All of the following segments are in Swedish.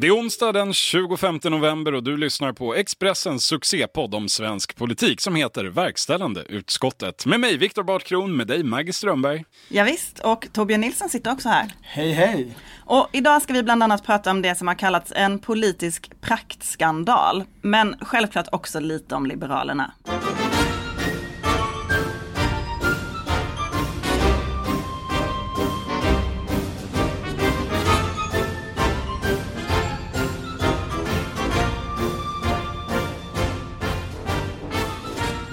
Det är onsdag den 25 november och du lyssnar på Expressens succépodd om svensk politik som heter Verkställande utskottet. Med mig Viktor Bartkron, med dig Maggie Strömberg. Ja, visst, och Torbjörn Nilsson sitter också här. Hej hej! Och idag ska vi bland annat prata om det som har kallats en politisk praktskandal. Men självklart också lite om Liberalerna.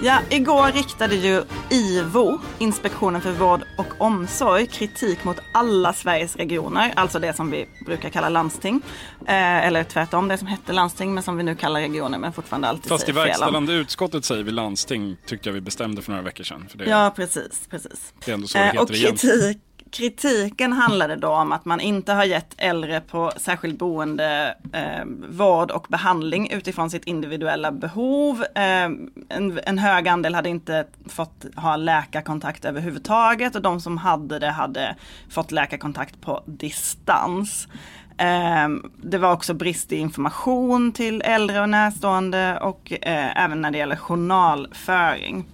Ja, igår riktade ju IVO, Inspektionen för vård och omsorg, kritik mot alla Sveriges regioner, alltså det som vi brukar kalla landsting. Eh, eller tvärtom, det som hette landsting men som vi nu kallar regioner men fortfarande alltid Fast i säger fel om. verkställande utskottet säger vi landsting, tyckte jag vi bestämde för några veckor sedan. För det, Ja, precis, precis. det är ändå så det Eh, heter och kritik, kritiken handlade då om att man inte har gett äldre på särskilt boende eh, vård och behandling utifrån sitt individuella behov. Eh, en, en hög andel hade inte fått ha läkarkontakt överhuvudtaget och de som hade det hade fått läkarkontakt på distans. Eh, det var också brist i information till äldre och närstående och eh, även när det gäller journalföring.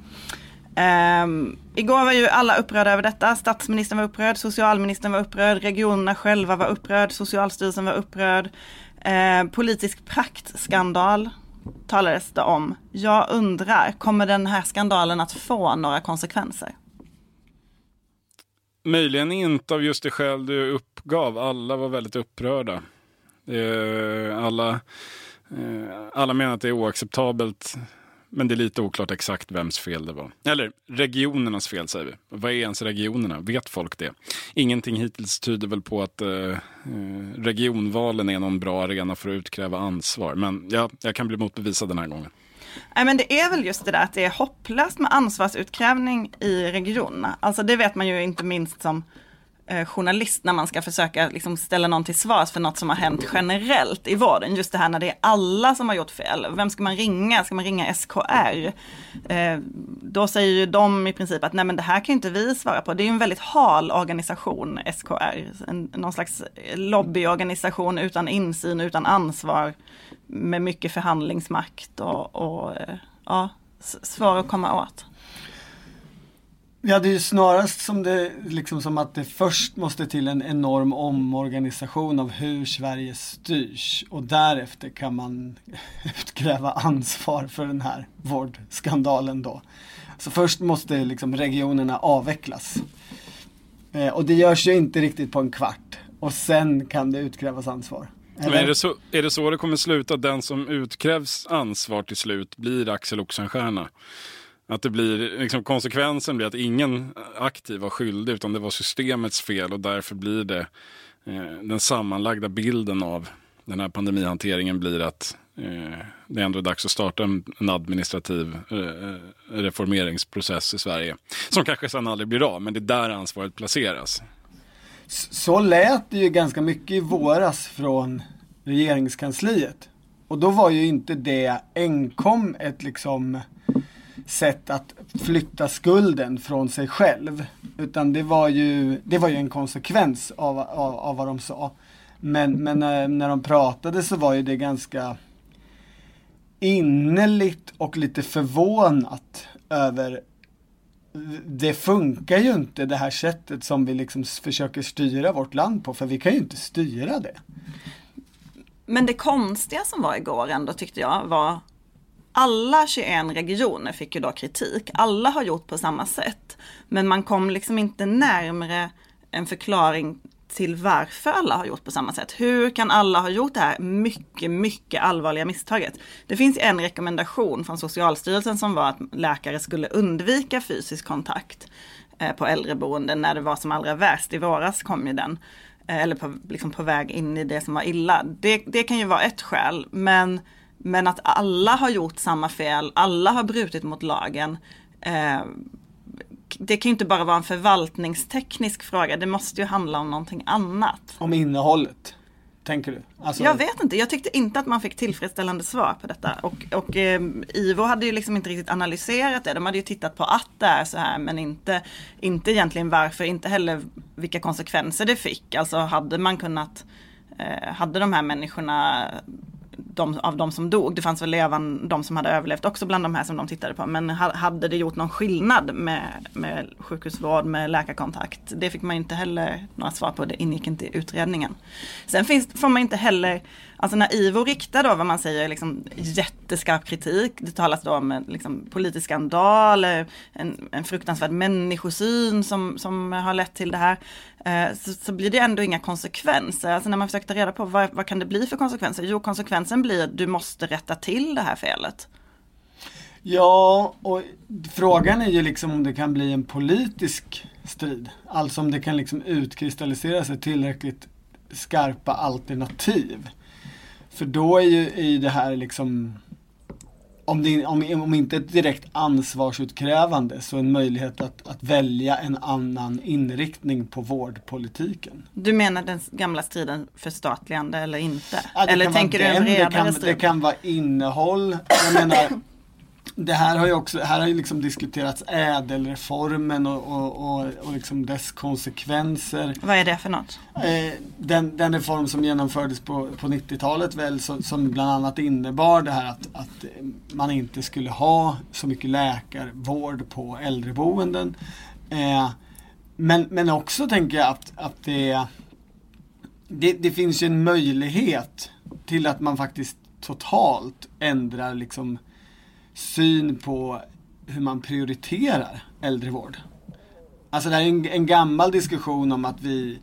Um, igår var ju alla upprörda över detta. Statsministern var upprörd, socialministern var upprörd, regionerna själva var upprörd, Socialstyrelsen var upprörd. Uh, politisk praktskandal talades det om. Jag undrar, kommer den här skandalen att få några konsekvenser? Möjligen inte av just det skäl du uppgav. Alla var väldigt upprörda. Uh, alla, uh, alla menar att det är oacceptabelt. Men det är lite oklart exakt vems fel det var. Eller regionernas fel säger vi. Vad är ens regionerna? Vet folk det? Ingenting hittills tyder väl på att eh, eh, regionvalen är någon bra arena för att utkräva ansvar. Men ja, jag kan bli motbevisad den här gången. Nej men det är väl just det där att det är hopplöst med ansvarsutkrävning i regionerna. Alltså det vet man ju inte minst som Eh, journalist när man ska försöka liksom, ställa någon till svars för något som har hänt generellt i vården. Just det här när det är alla som har gjort fel. Vem ska man ringa? Ska man ringa SKR? Eh, då säger ju de i princip att nej men det här kan inte vi svara på. Det är ju en väldigt hal organisation, SKR. En, någon slags lobbyorganisation utan insyn, utan ansvar. Med mycket förhandlingsmakt och, och eh, ja, svår att komma åt. Ja, det är ju snarast som, det, liksom som att det först måste till en enorm omorganisation av hur Sverige styrs och därefter kan man utkräva ansvar för den här vårdskandalen då. Så först måste liksom regionerna avvecklas. Eh, och det görs ju inte riktigt på en kvart och sen kan det utkrävas ansvar. Men är det, så, är det så det kommer sluta? Den som utkrävs ansvar till slut blir Axel Oxenstierna? Att det blir, liksom, konsekvensen blir att ingen aktiv var skyldig utan det var systemets fel och därför blir det eh, den sammanlagda bilden av den här pandemihanteringen blir att eh, det ändå är dags att starta en, en administrativ eh, eh, reformeringsprocess i Sverige. Som kanske sen aldrig blir av, men det är där ansvaret placeras. Så lät det ju ganska mycket i våras från regeringskansliet. Och då var ju inte det enkom ett liksom sätt att flytta skulden från sig själv. Utan det var ju, det var ju en konsekvens av, av, av vad de sa. Men, men när, när de pratade så var ju det ganska innerligt och lite förvånat över det funkar ju inte det här sättet som vi liksom försöker styra vårt land på, för vi kan ju inte styra det. Men det konstiga som var igår ändå tyckte jag var alla 21 regioner fick ju då kritik. Alla har gjort på samma sätt. Men man kom liksom inte närmre en förklaring till varför alla har gjort på samma sätt. Hur kan alla ha gjort det här mycket, mycket allvarliga misstaget? Det finns en rekommendation från Socialstyrelsen som var att läkare skulle undvika fysisk kontakt eh, på äldreboenden när det var som allra värst. I våras kom ju den. Eh, eller på, liksom på väg in i det som var illa. Det, det kan ju vara ett skäl. Men, men att alla har gjort samma fel, alla har brutit mot lagen. Eh, det kan ju inte bara vara en förvaltningsteknisk fråga, det måste ju handla om någonting annat. Om innehållet, tänker du? Alltså, Jag vet inte, jag tyckte inte att man fick tillfredsställande svar på detta. Och, och eh, IVO hade ju liksom inte riktigt analyserat det. De hade ju tittat på att det är så här men inte, inte egentligen varför, inte heller vilka konsekvenser det fick. Alltså hade man kunnat eh, hade de här människorna de, av de som dog, det fanns väl levan, de som hade överlevt också bland de här som de tittade på, men hade det gjort någon skillnad med, med sjukhusvård, med läkarkontakt? Det fick man inte heller några svar på, det ingick inte i utredningen. Sen finns, får man inte heller, alltså när IVO riktar då vad man säger liksom jätteskarp kritik, det talas då om en liksom, politisk skandal, en, en fruktansvärd människosyn som, som har lett till det här. Eh, så, så, blir det ändå inga konsekvenser. Alltså när man försöker ta reda på vad, vad kan det bli för konsekvenser? Jo, konsekvensen blir att du måste rätta till det här felet. Ja, och frågan är ju liksom om det kan bli en politisk strid. Alltså om det kan liksom utkristallisera sig tillräckligt skarpa alternativ. För då är ju, är ju det här liksom om, det, om, om inte ett direkt ansvarsutkrävande så en möjlighet att, att välja en annan inriktning på vårdpolitiken. Du menar den gamla striden förstatligande eller inte? Ja, eller tänker du en bredare det kan, strid? Det kan vara innehåll. Jag menar, det här har ju också, här har ju liksom diskuterats ädelreformen och, och, och, och liksom dess konsekvenser. Vad är det för något? Eh, den, den reform som genomfördes på, på 90-talet väl som, som, bland annat innebar det här att, att man inte skulle ha så mycket läkarvård på äldreboenden. Eh, men, men också tänker jag att, att det, det, det finns ju en möjlighet till att man faktiskt totalt ändrar liksom syn på hur man prioriterar äldrevård. Alltså det här är en, en gammal diskussion om att vi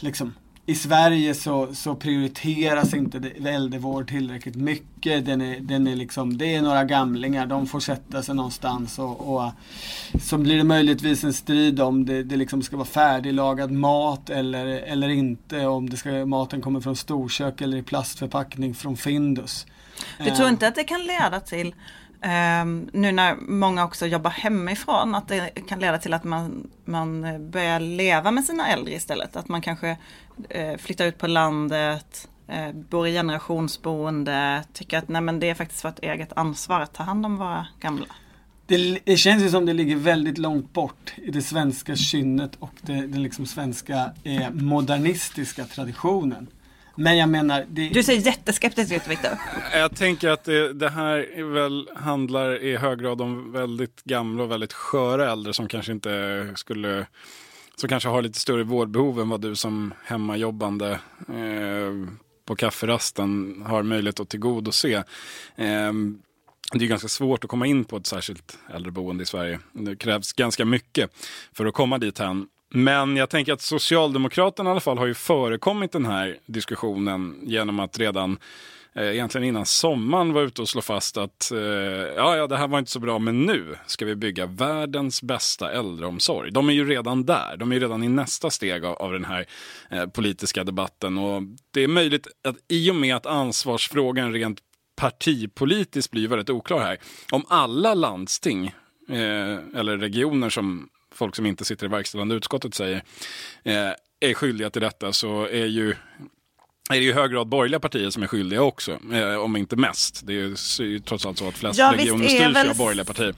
liksom i Sverige så, så prioriteras inte äldrevård tillräckligt mycket. Den är, den är liksom, det är några gamlingar, de får sätta sig någonstans och, och så blir det möjligtvis en strid om det, det liksom ska vara färdiglagad mat eller, eller inte. Om det ska, maten kommer från storkök eller i plastförpackning från Findus. Du tror inte att det kan leda till Um, nu när många också jobbar hemifrån, att det kan leda till att man, man börjar leva med sina äldre istället. Att man kanske uh, flyttar ut på landet, uh, bor i generationsboende, tycker att nej, men det är faktiskt vårt eget ansvar att ta hand om våra gamla. Det, det känns ju som det ligger väldigt långt bort i det svenska kynnet och det, den liksom svenska eh, modernistiska traditionen. Men jag menar... Det... Du ser jätteskeptisk ut Viktor. Jag tänker att det, det här väl handlar i hög grad om väldigt gamla och väldigt sköra äldre som kanske inte skulle som kanske har lite större vårdbehov än vad du som hemmajobbande eh, på kafferasten har möjlighet att tillgodose. Eh, det är ganska svårt att komma in på ett särskilt äldreboende i Sverige. Det krävs ganska mycket för att komma dit hän. Men jag tänker att Socialdemokraterna i alla fall har ju förekommit den här diskussionen genom att redan eh, egentligen innan sommaren var ute och slå fast att eh, ja, ja, det här var inte så bra, men nu ska vi bygga världens bästa äldreomsorg. De är ju redan där, de är ju redan i nästa steg av, av den här eh, politiska debatten. Och det är möjligt att i och med att ansvarsfrågan rent partipolitiskt blir väldigt oklar här, om alla landsting eh, eller regioner som folk som inte sitter i verkställande utskottet säger, eh, är skyldiga till detta så är ju är det ju i hög grad borgerliga partier som är skyldiga också, eh, om inte mest. Det är ju trots allt så att flest ja, regioner styrs väl, av borgerliga partier.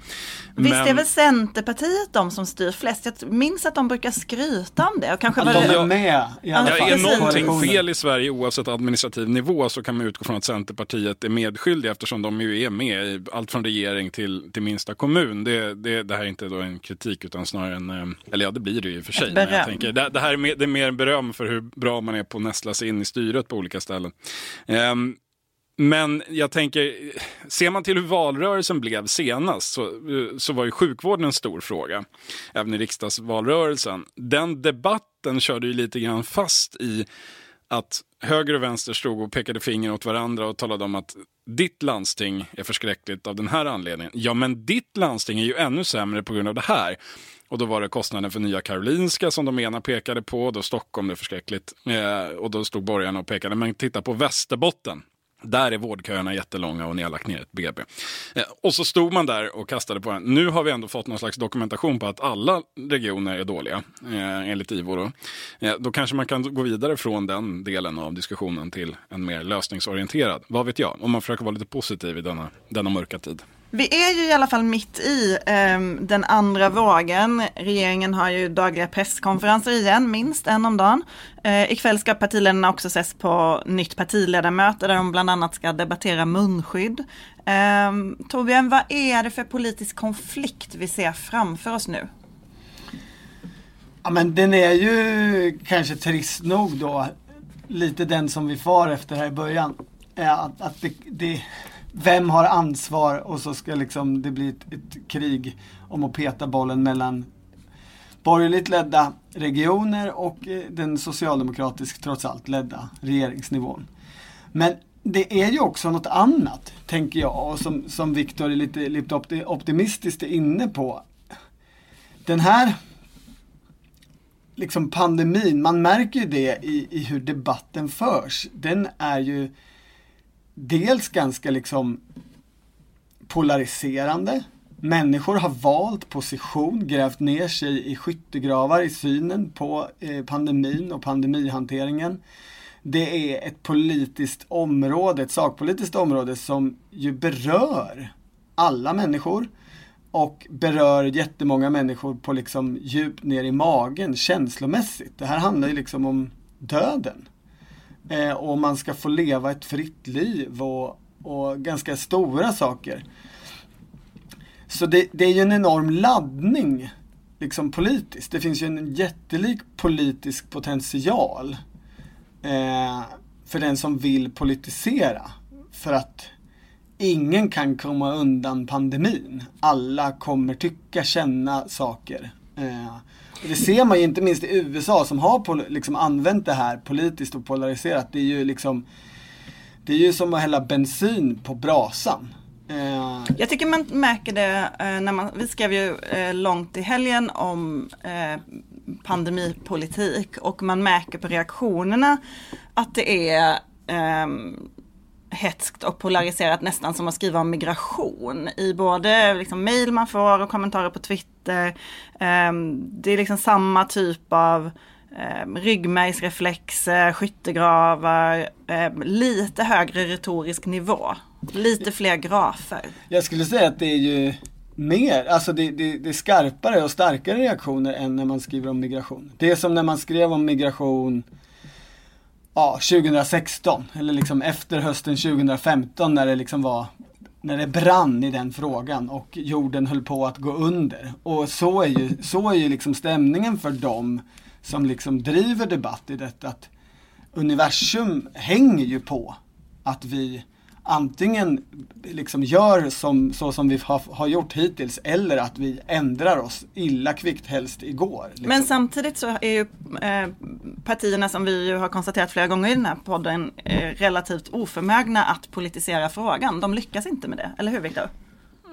Visst Men, är väl Centerpartiet de som styr flest? Jag minns att de brukar skryta om det. Och kanske var de är med i alla fall. Ja, är någonting fel i Sverige oavsett administrativ nivå så kan man utgå från att Centerpartiet är medskyldiga eftersom de ju är med i allt från regering till, till minsta kommun. Det, det, det här är inte då en kritik utan snarare en, eh, eller ja det blir det ju i och för sig. Men jag tänker, det, det här är mer, det är mer beröm för hur bra man är på att nästla sig in i styret styret på olika ställen. Um, men jag tänker, ser man till hur valrörelsen blev senast så, eh, så var ju sjukvården en stor fråga. Även i riksdagsvalrörelsen. Den debatten körde ju lite grann fast i att höger och vänster stod och pekade finger åt varandra och talade om att ditt landsting är förskräckligt av den här anledningen. Ja, men ditt landsting är ju ännu sämre på grund av det här. Och då var det kostnaden för Nya Karolinska som de ena pekade på. Då Stockholm, det är förskräckligt. Eh, och då stod borgarna och pekade. Men titta på Västerbotten. Där är vårdköerna jättelånga och ni har lagt ner ett BB. Eh, och så stod man där och kastade på den. Nu har vi ändå fått någon slags dokumentation på att alla regioner är dåliga, eh, enligt IVO. Då. Eh, då kanske man kan gå vidare från den delen av diskussionen till en mer lösningsorienterad. Vad vet jag? Om man försöker vara lite positiv i denna, denna mörka tid. Vi är ju i alla fall mitt i eh, den andra vågen. Regeringen har ju dagliga presskonferenser igen, minst en om dagen. Eh, ikväll ska partiledarna också ses på nytt partiledarmöte där de bland annat ska debattera munskydd. Eh, Torbjörn, vad är det för politisk konflikt vi ser framför oss nu? Ja men den är ju kanske trist nog då lite den som vi far efter här i början. Eh, att, att det, det, vem har ansvar och så ska liksom det bli ett, ett krig om att peta bollen mellan borgerligt ledda regioner och eh, den socialdemokratiskt trots allt ledda regeringsnivån. Men det är ju också något annat, tänker jag, och som, som Viktor är lite, lite optimistiskt inne på. Den här liksom pandemin, man märker ju det i, i hur debatten förs. Den är ju dels ganska liksom polariserande. Människor har valt position, grävt ner sig i skyttegravar i synen på eh, pandemin och pandemihanteringen. Det är ett politiskt område, ett sakpolitiskt område som ju berör alla människor och berör jättemånga människor på liksom djupt ner i magen känslomässigt. Det här handlar ju liksom om döden. Eh, och man ska få leva ett fritt liv och, och ganska stora saker. Så det, det, är ju en enorm laddning liksom politiskt. Det finns ju en jättelik politisk potential eh, för den som vill politisera. För att ingen kan komma undan pandemin. Alla kommer tycka, känna saker. Eh, det ser man ju inte minst i USA som har liksom använt det här politiskt och polariserat. Det är ju liksom Det är ju som att hälla bensin på brasan. Eh. Jag tycker man märker det eh, när man, vi skrev ju eh, långt i helgen om eh, pandemipolitik och man märker på reaktionerna att det är ehm, hetskt och polariserat nästan som att skriva om migration i både liksom mail man får och kommentarer på Twitter. Ehm, det är liksom samma typ av ehm, ryggmärgsreflexer, skyttegravar, ehm, lite högre retorisk nivå. Lite fler grafer. Jag skulle säga att det är ju mer, alltså det, det, det är skarpare och starkare reaktioner än när man skriver om migration. Det är som när man skrev om migration ja, 2016 eller liksom efter hösten 2015 när det liksom var när det brann i den frågan och jorden höll på att gå under. Och så är ju, så är ju liksom stämningen för dem som liksom driver debatt i detta att universum hänger ju på att vi antingen liksom gör som, så som vi har, har gjort hittills eller att vi ändrar oss illa kvickt helst igår. Liksom. Men samtidigt så är ju eh, partierna som vi ju har konstaterat flera gånger i den här podden eh, relativt oförmögna att politisera frågan. De lyckas inte med det, eller hur Viktor?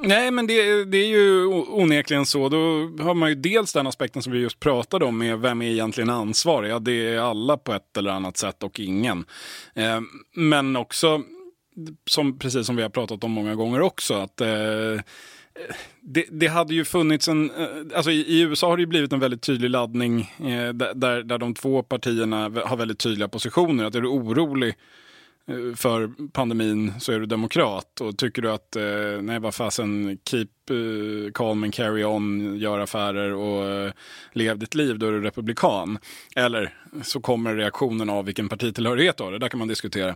Nej, men det, det, är ju onekligen så. Då har man ju dels den aspekten som vi just pratade om med vem är egentligen ansvarig? Ja, det är alla på ett eller annat sätt och ingen. Eh, men också som, precis som vi har pratat om många gånger också, att eh, det, det, hade ju funnits en, eh, alltså i, i, USA har det ju blivit en väldigt tydlig laddning eh, där, där de två partierna har väldigt tydliga positioner. Att är du orolig Eh, för pandemin så är du demokrat och tycker du att eh, nej vad fasen keep eh, calm and carry on, gör affärer och eh, lev ditt liv, då är du republikan. Eller så kommer reaktionen av vilken partitillhörighet du har, det där kan man diskutera.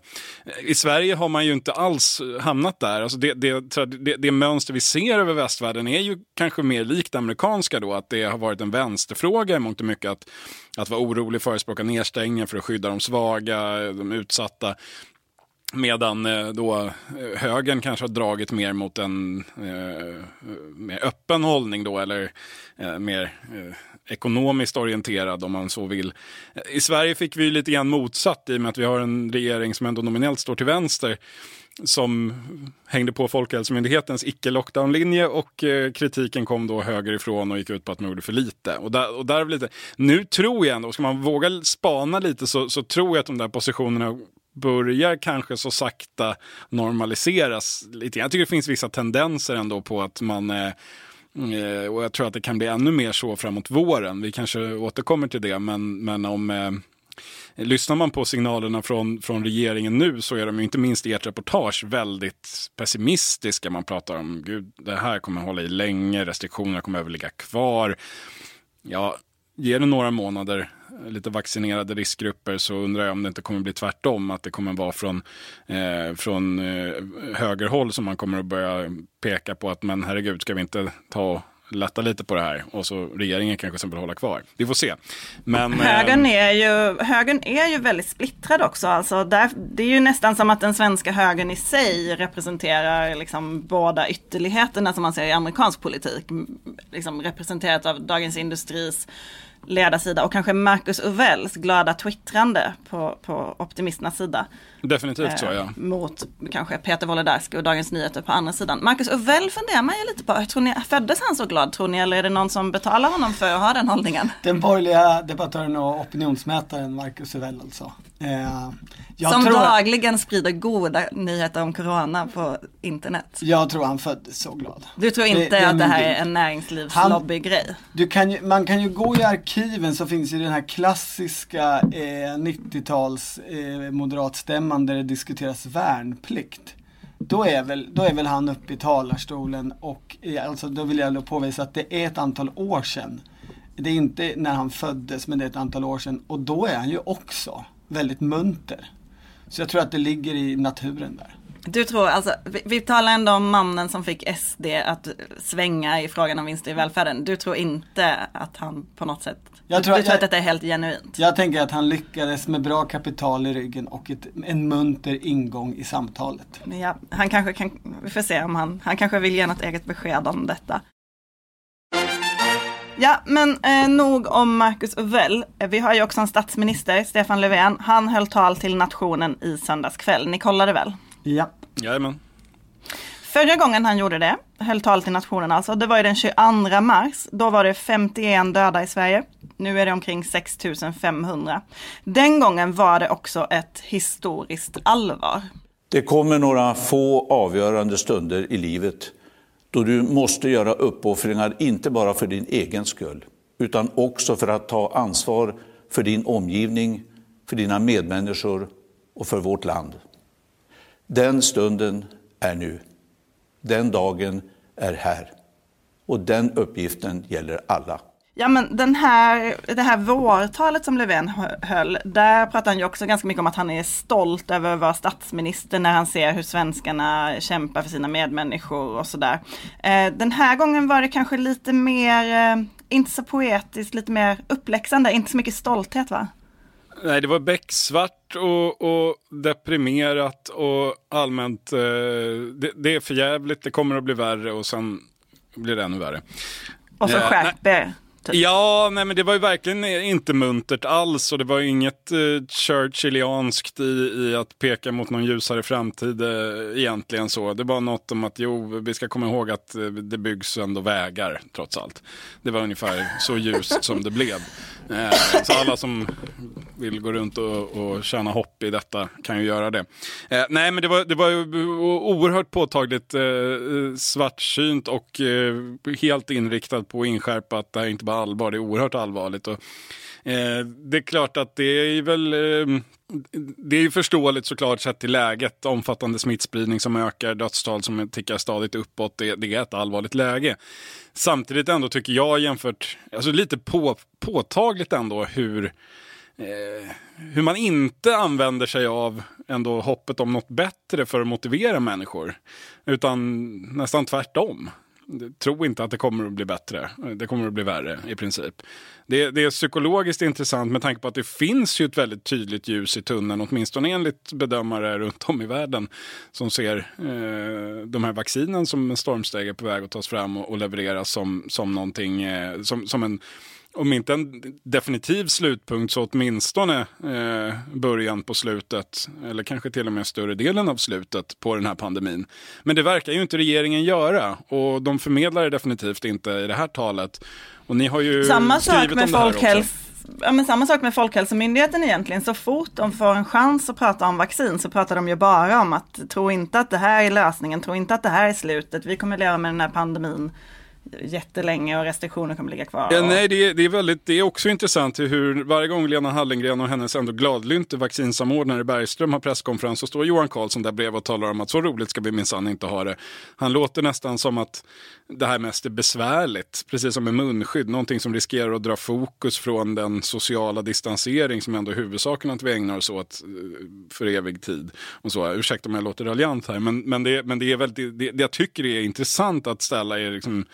I Sverige har man ju inte alls hamnat där. Alltså det, det, det, det mönster vi ser över västvärlden är ju kanske mer likt det amerikanska då, att det har varit en vänsterfråga i mångt och mycket att, att vara orolig, förespråka nedstängningar för att skydda de svaga, de utsatta. Medan eh, då eh, högern kanske har dragit mer mot en eh, mer öppen hållning då, eller eh, mer eh, ekonomiskt orienterad om man så vill. I Sverige fick vi lite grann motsatt i och med att vi har en regering som ändå nominellt står till vänster som hängde på Folkhälsomyndighetens icke-lockdown-linje och eh, kritiken kom då högerifrån och gick ut på att man gjorde för lite. Och där, och där lite. Nu tror jag ändå, ska man våga spana lite så, så tror jag att de där positionerna börjar kanske så sakta normaliseras lite. Jag tycker det finns vissa tendenser ändå på att man eh, eh, Eh, och jag tror att det kan bli ännu mer så framåt våren. Vi kanske återkommer till det, men, men om eh, Lyssnar man på signalerna från, från regeringen nu så är de inte minst i ert reportage väldigt pessimistiska. Man pratar om gud, det här kommer hålla i länge, restriktionerna kommer att ligga kvar. Ja, ge det några månader, lite vaccinerade riskgrupper, så undrar jag om det inte kommer bli tvärtom. Att det kommer vara från, eh, från eh, högerhåll som man kommer att börja peka på att men herregud, ska vi inte ta lätta lite på det här och så regeringen kanske sen vill hålla kvar. Vi får se. Men, eh, högern, är ju, högern är ju väldigt splittrad också. Alltså där, det är ju nästan som att den svenska högern i sig representerar liksom båda ytterligheterna som man ser i amerikansk politik. Liksom representerat av Dagens Industris ledarsida och kanske Marcus Uvells glada twittrande på, på optimisternas sida. Definitivt eh, så ja. Mot kanske Peter Wolodarski och Dagens Nyheter på andra sidan. Marcus Uvell funderar man ju lite på. Tror ni, föddes han så glad tror ni eller är det någon som betalar honom för att ha den hållningen? Den borgerliga debattören och opinionsmätaren Marcus Uvell alltså. Eh, som dagligen sprider goda nyheter om corona på internet. Jag tror han föddes så glad. Du tror inte det, det att det här är en näringslivslobbygrej? man kan ju gå i arkiven så finns ju den här klassiska eh, 90-tals eh, moderatstämman där det diskuteras värnplikt. Då är, väl, då är väl han uppe i talarstolen och eh, alltså, då vill jag påvisa att det är ett antal år sedan. Det är inte när han föddes men det är ett antal år sedan och då är han ju också väldigt munter. Så jag tror att det ligger i naturen där. Du tror, alltså, vi, vi talar ändå om mannen som fick SD att svänga i frågan om vinster i välfärden. Du tror inte att han på något sätt, jag tror, du, tror jag, att detta är helt genuint? Jag tänker att han lyckades med bra kapital i ryggen och ett, en munter ingång i samtalet. Ja, han kanske kan, vi får se om han, han kanske vill ge något eget besked om detta. Ja, men eh, nog om Marcus Uvell. Eh, vi har ju också en statsminister, Stefan Löfven. Han höll tal till nationen i söndags kväll. Ni kollade väl? Ja. Jajamän. Förra gången han gjorde det, höll tal till nationen alltså, det var ju den 22 mars. Då var det 51 döda i Sverige. Nu är det omkring 6500. Den gången var det också ett historiskt allvar. Det kommer några få avgörande stunder i livet då du måste göra uppoffringar, inte bara för din egen skull, utan också för att ta ansvar för din omgivning, för dina medmänniskor och för vårt land. Den stunden är nu. Den dagen är här. Och den uppgiften gäller alla. Ja men den här, det här vårtalet som Löfven höll, där pratar han ju också ganska mycket om att han är stolt över att vara statsminister när han ser hur svenskarna kämpar för sina medmänniskor och sådär. Eh, den här gången var det kanske lite mer, eh, inte så poetiskt, lite mer uppläxande, inte så mycket stolthet va? Nej, det var becksvart och, och deprimerat och allmänt, eh, det, det, är för jävligt, det kommer att bli värre och sen blir det ännu värre. Och så skärper Typ. Ja, nej men det var ju verkligen inte muntert alls och det var inget eh, Churchillianskt i, i att peka mot någon ljusare framtid eh, egentligen så. Det var något om att jo, vi ska komma ihåg att eh, det byggs ändå vägar trots allt. Det var ungefär så ljust som det blev. Eh, så alla som vill gå runt och, och känna hopp i detta kan ju göra det. Eh, nej, men det var, det var oerhört påtagligt eh, eh, svartsynt och eh, helt inriktad på att inskärpa att det här inte bara allvar, det är oerhört allvarligt. Och, eh, det är klart att det är väl eh, det är ju förståeligt såklart sett till läget. Omfattande smittspridning som ökar, dödstal som tickar stadigt uppåt. Det, det är ett allvarligt läge. Samtidigt ändå tycker jag jämfört, alltså lite på, påtagligt ändå hur, eh, hur man inte använder sig av ändå hoppet om något bättre för att motivera människor. Utan nästan tvärtom tro inte att det kommer att bli bättre. Det kommer att bli värre i princip. Det, det, är psykologiskt intressant med tanke på att det finns ju ett väldigt tydligt ljus i tunneln, åtminstone enligt bedömare runt om i världen som ser eh, de här vaccinen som en stormsteg är på väg att tas fram och, och levereras som, som någonting, eh, som, som en om inte en definitiv slutpunkt så åtminstone eh, början på slutet. Eller kanske till och med större delen av slutet på den här pandemin. Men det verkar ju inte regeringen göra och de förmedlar det definitivt inte i det här talet. Och ni har ju samma sak med folkhäls ja, men samma sak med Folkhälsomyndigheten egentligen. Så fort de får en chans att prata om vaccin så pratar de ju bara om att tro inte att det här är lösningen, tro inte att det här är slutet, vi kommer leva med den här pandemin jättelänge och restriktioner kommer ligga kvar. Ja, nej, det är, det, är väldigt, det är också intressant hur varje gång Lena Hallengren och hennes ändå gladlynte vaccinsamordnare Bergström har presskonferens så står Johan Carlsson där bredvid och talar om att så roligt ska vi minsann inte ha det. Han låter nästan som att det här mest är besvärligt, precis som med munskydd, någonting som riskerar att dra fokus från den sociala distansering som ändå är huvudsaken att vi ägnar oss åt eh, för evig tid. Och så. Ursäkta om jag låter raljant här, men, men, det, men det är väldigt, det, det jag tycker är intressant att ställa är liksom,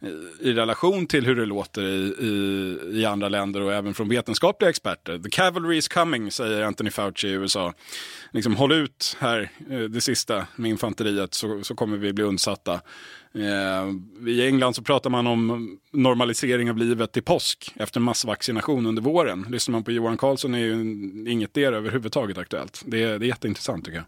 Eh, i relation till hur det låter i, i, i, andra länder och även från vetenskapliga experter. The cavalry is coming, säger Anthony Fauci i USA. Liksom, håll ut här eh, det sista med infanteriet så, så kommer vi bli undsatta. Eh, I England så pratar man om normalisering av livet till påsk efter massvaccination under våren. Lyssnar man på Johan Carlsson är ju inget där överhuvudtaget aktuellt. Det är, det är jätteintressant tycker jag.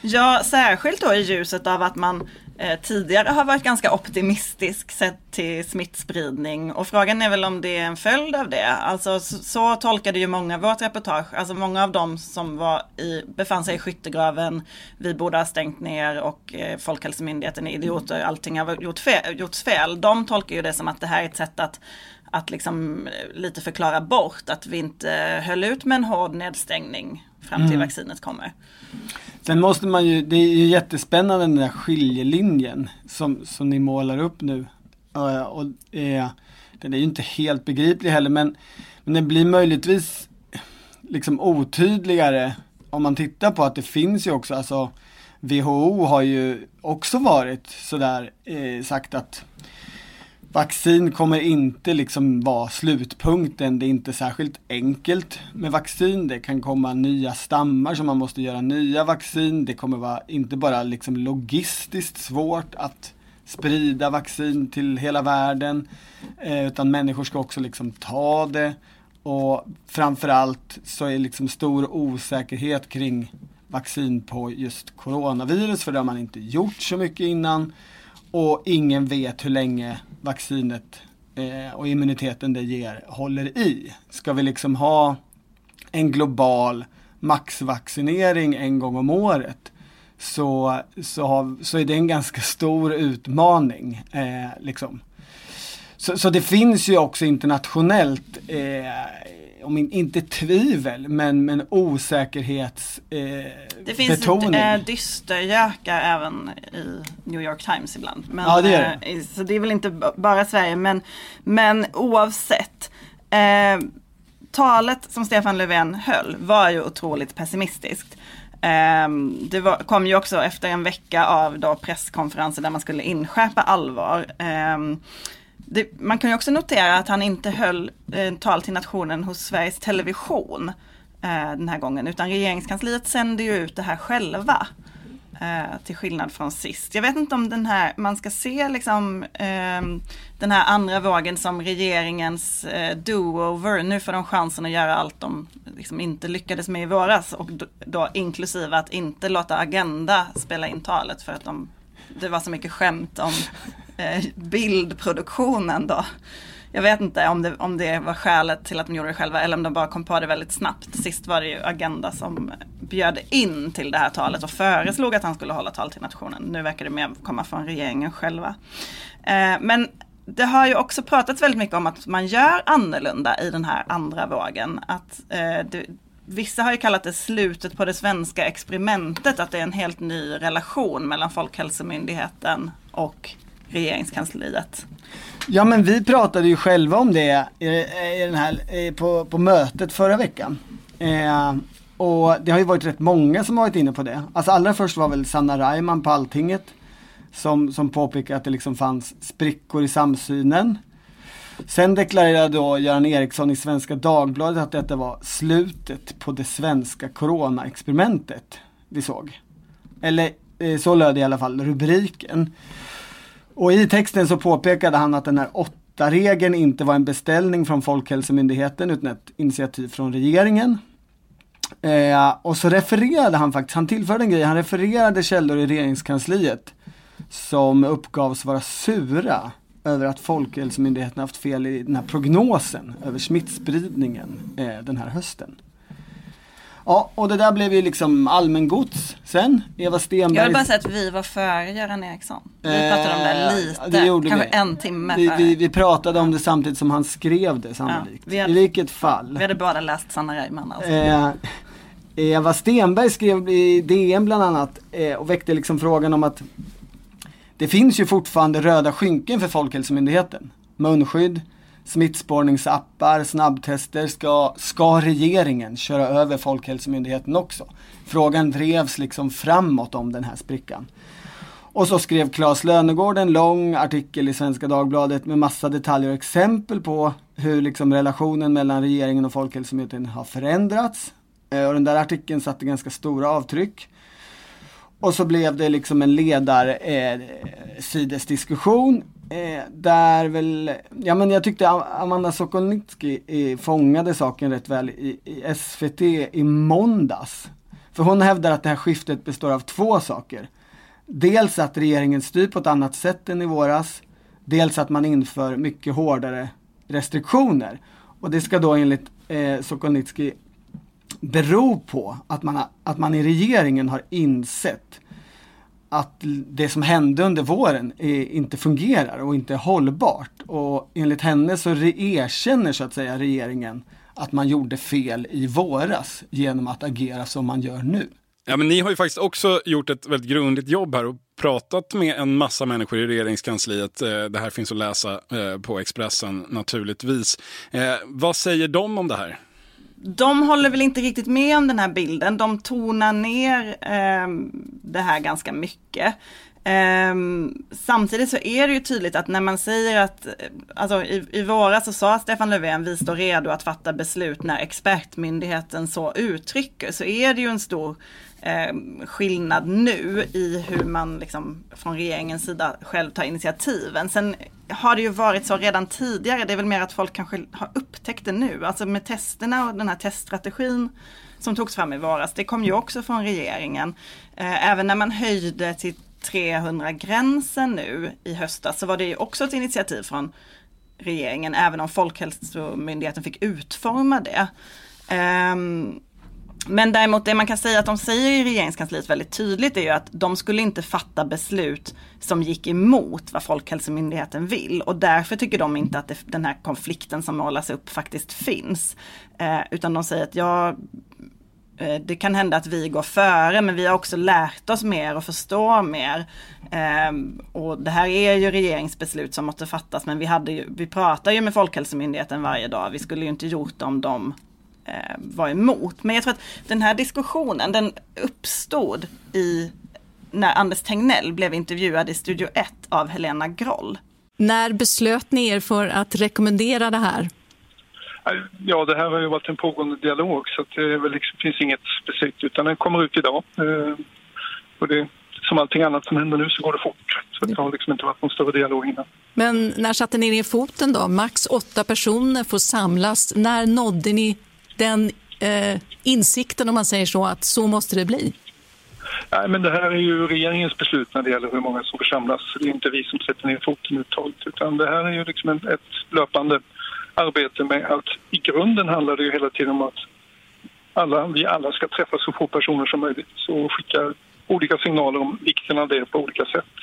Ja, särskilt då i ljuset av att man Eh, tidigare har varit ganska optimistisk sett till smittspridning. Och frågan är väl om det är en följd av det. Alltså så, så tolkade ju många vårt reportage. Alltså många av dem som var i, befann sig i skyttegraven, vi borde ha stängt ner och eh, Folkhälsomyndigheten är idioter, allting har gjort fel, gjorts fel. De tolkar ju det som att det här är ett sätt att att liksom eh, lite förklara bort att vi inte eh, höll ut med en hård nedstängning fram till mm. vaccinet kommer. Sen måste man ju, det är ju jättespännande den där skiljelinjen som, som ni målar upp nu. Uh, och uh, den är ju inte helt begriplig heller men, men den blir möjligtvis liksom otydligare om man tittar på att det finns ju också, alltså WHO har ju också varit sådär eh, sagt att Vaccin kommer inte liksom vara slutpunkten. Det är inte särskilt enkelt med vaccin. Det kan komma nya stammar som man måste göra nya vaccin. Det kommer vara inte bara liksom logistiskt svårt att sprida vaccin till hela världen. Eh, utan människor ska också liksom ta det. Och framförallt så är liksom stor osäkerhet kring vaccin på just coronavirus för det har man inte gjort så mycket innan. Och ingen vet hur länge vaccinet eh, och immuniteten det ger håller i. Ska vi liksom ha en global maxvaccinering en gång om året så, så, har, så är det en ganska stor utmaning. Eh, liksom. så, så det finns ju också internationellt eh, om inte tvivel, men, men osäkerhets eh, Det finns betoning. Eh, dystergökar även i New York Times ibland. Men, ja, det är det. Eh, så det är väl inte bara Sverige, men, men oavsett. Eh, talet som Stefan Löfven höll var ju otroligt pessimistiskt. Um, det var, kom ju också efter en vecka av då presskonferenser där man skulle inskärpa allvar. Det, man kan ju också notera att han inte höll eh, tal till nationen hos Sveriges Television eh, den här gången, utan regeringskansliet sände ju ut det här själva. Eh, till skillnad från sist. Jag vet inte om den här, man ska se liksom eh, den här andra vågen som regeringens eh, do-over. Nu får de chansen att göra allt de liksom inte lyckades med i våras och då, då inklusive att inte låta Agenda spela in talet för att de, det var så mycket skämt om Eh, bildproduktionen då. Jag vet inte om det, om det var skälet till att de gjorde det själva eller om de bara kom på det väldigt snabbt. Sist var det ju Agenda som bjöd in till det här talet och föreslog att han skulle hålla tal till nationen. Nu verkar det mer komma från regeringen själva. Eh, men det har ju också pratats väldigt mycket om att man gör annorlunda i den här andra vågen. Att, eh, det, vissa har ju kallat det slutet på det svenska experimentet, att det är en helt ny relation mellan Folkhälsomyndigheten och regeringskansliet. Ja men vi pratade ju själva om det i, i den här, på, på mötet förra veckan. Eh, och det har ju varit rätt många som har varit inne på det. Alltså allra först var väl Sanna Reimann på Alltinget som, som påpekade att det liksom fanns sprickor i samsynen. Sen deklarerade då Göran Eriksson i Svenska Dagbladet att detta var slutet på det svenska coronaexperimentet vi såg. Eller eh, så löd i alla fall rubriken. Och i texten så påpekade han att den här åtta regeln inte var en beställning från Folkhälsomyndigheten utan ett initiativ från regeringen. Eh, och så refererade han faktiskt, han tillförde en grej, han refererade källor i regeringskansliet som uppgavs vara sura över att Folkhälsomyndigheten haft fel i den här prognosen över smittspridningen eh, den här hösten. Ja, och det där blev ju liksom allmängods sen. Eva Stenberg. Jag vill bara säga att vi var före Göran Eriksson. Vi pratade om det Eh, lite, det gjorde kanske vi. en timme vi, före. vi, vi pratade om det samtidigt som han skrev det sannolikt. vi hade- I vilket fall. Vi hade båda läst Sanna Reimann alltså. Eh, Eva Stenberg skrev i DN bland annat eh, och väckte liksom frågan om att det finns ju fortfarande röda skynken för Folkhälsomyndigheten. Munskydd, smittspårningsappar, snabbtester. Ska, ska regeringen köra över Folkhälsomyndigheten också? Frågan drevs liksom framåt om den här sprickan. Och så skrev Claes Lönegård en lång artikel i Svenska Dagbladet med massa detaljer och exempel på hur liksom relationen mellan regeringen och Folkhälsomyndigheten har förändrats. Eh, och den där artikeln satte ganska stora avtryck. Och så blev det liksom en ledarsidesdiskussion eh, eh, eh, där väl, ja men jag tyckte Amanda Sokolnitsky eh, fångade saken rätt väl i, i SVT i måndags. För hon hävdar att det här skiftet består av två saker. Dels att regeringen styr på ett annat sätt än i våras. Dels att man inför mycket hårdare restriktioner. Och det ska då enligt eh, Sokolnitsky bero på att man, att man i regeringen har insett att det som hände under våren är, inte fungerar och inte är hållbart. Och enligt henne så erkänner så att säga regeringen att man gjorde fel i våras genom att agera som man gör nu. Ja, men ni har ju faktiskt också gjort ett väldigt grundligt jobb här och pratat med en massa människor i regeringskansliet. Eh, det här finns att läsa eh, på Expressen naturligtvis. Eh, vad säger de om det här? De håller väl inte riktigt med om den här bilden. De tonar ner eh, det här ganska mycket. Eh, samtidigt så är det ju tydligt att när man säger att, alltså i, i våras så sa Stefan Löfven, vi står redo att fatta beslut när expertmyndigheten så uttrycker, så är det ju en stor eh, skillnad nu i hur man liksom från regeringens sida själv tar initiativen. Sen har det ju varit så redan tidigare, det är väl mer att folk kanske har upptäckt det nu, alltså med testerna och den här teststrategin som togs fram i våras, det kom ju också från regeringen. Eh, även när man höjde till 300-gränsen nu i höstas så var det ju också ett initiativ från regeringen, även om Folkhälsomyndigheten fick utforma det. Ehm, men däremot det man kan säga att de säger i regeringskansliet väldigt tydligt är ju att de skulle inte fatta beslut som gick emot vad Folkhälsomyndigheten vill och därför tycker de inte att det, den här konflikten som målas upp faktiskt finns. Eh, utan de säger att ja, eh, det kan hända att vi går före men vi har också lärt oss mer och förstår mer. Eh, och det här är ju regeringsbeslut som måste fattas men vi, hade ju, vi pratar ju med Folkhälsomyndigheten varje dag. Vi skulle ju inte gjort om de var emot. Men jag tror att den här diskussionen den uppstod i när Anders Tegnell blev intervjuad i Studio 1 av Helena Groll. När beslöt ni er för att rekommendera det här? Ja, det här har ju varit en pågående dialog så det liksom, finns inget specifikt utan den kommer ut idag. Eh, och det, som allting annat som händer nu så går det fort. Så det har liksom inte varit någon större dialog innan. Men när satte ni ner foten då? Max åtta personer får samlas. När nådde ni den eh, insikten, om man säger så, att så måste det bli? Nej, men det här är ju regeringens beslut när det gäller hur många som får samlas. Det är inte vi som sätter ner foten uttaget utan det här är ju liksom ett löpande arbete med att i grunden handlar det ju hela tiden om att alla, vi alla ska träffa så få personer som möjligt och skicka olika signaler om vikten av det på olika sätt.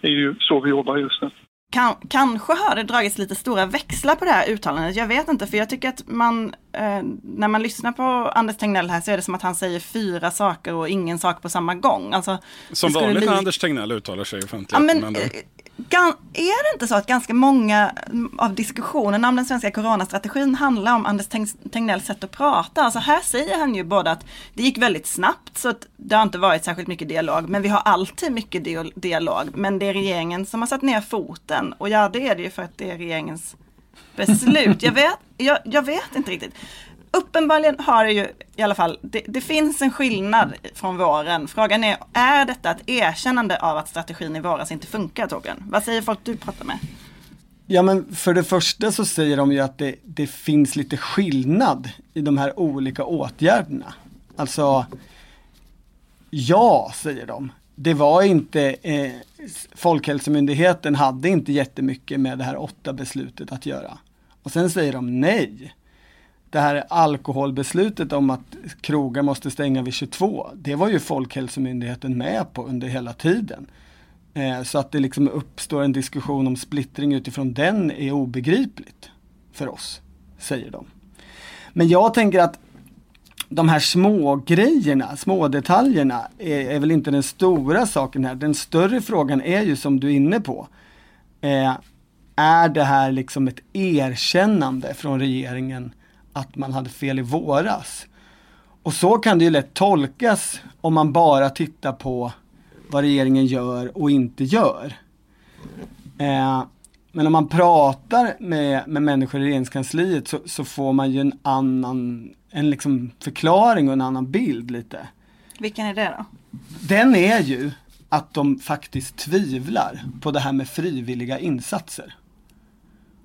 Det är ju så vi jobbar just nu. Kan, kanske har det dragits lite stora växlar på det här uttalandet. Jag vet inte, för jag tycker att man, eh, när man lyssnar på Anders Tegnell här så är det som att han säger fyra saker och ingen sak på samma gång. Alltså, Som vanligt när Anders Tegnell uttalar sig offentligt. Ja, men, är det inte så att ganska många av diskussionerna om den svenska coronastrategin handlar om Anders Tegnells sätt att prata? Alltså här säger han ju både att det gick väldigt snabbt så att det har inte varit särskilt mycket dialog, men vi har alltid mycket dialog. Men det är regeringen som har satt ner foten och ja, det är det ju för att det är regeringens beslut. Jag vet, jag, jag vet inte riktigt. Uppenbarligen har det ju i alla fall, det, det finns en skillnad från våren. Frågan är, är detta ett erkännande av att strategin i våras inte funkar Torbjörn? Vad säger folk du pratar med? Ja men för det första så säger de ju att det, det finns lite skillnad i de här olika åtgärderna. Alltså, ja säger de. Det var inte, eh, Folkhälsomyndigheten hade inte jättemycket med det här åtta beslutet att göra. Och sen säger de nej det här alkoholbeslutet om att krogar måste stänga vid 22, det var ju Folkhälsomyndigheten med på under hela tiden. Eh, så att det liksom uppstår en diskussion om splittring utifrån den är obegripligt för oss, säger de. Men jag tänker att de här små grejerna, små detaljerna är, är, väl inte den stora saken här. Den större frågan är ju som du är inne på. Eh, är det här liksom ett erkännande från regeringen att man hade fel i våras? Och så kan det ju lätt tolkas om man bara tittar på vad regeringen gör och inte gör. Eh, men om man pratar med, med människor i regeringskansliet så, så får man ju en annan en liksom förklaring och en annan bild lite. Vilken är det då? Den är ju att de faktiskt tvivlar på det här med frivilliga insatser.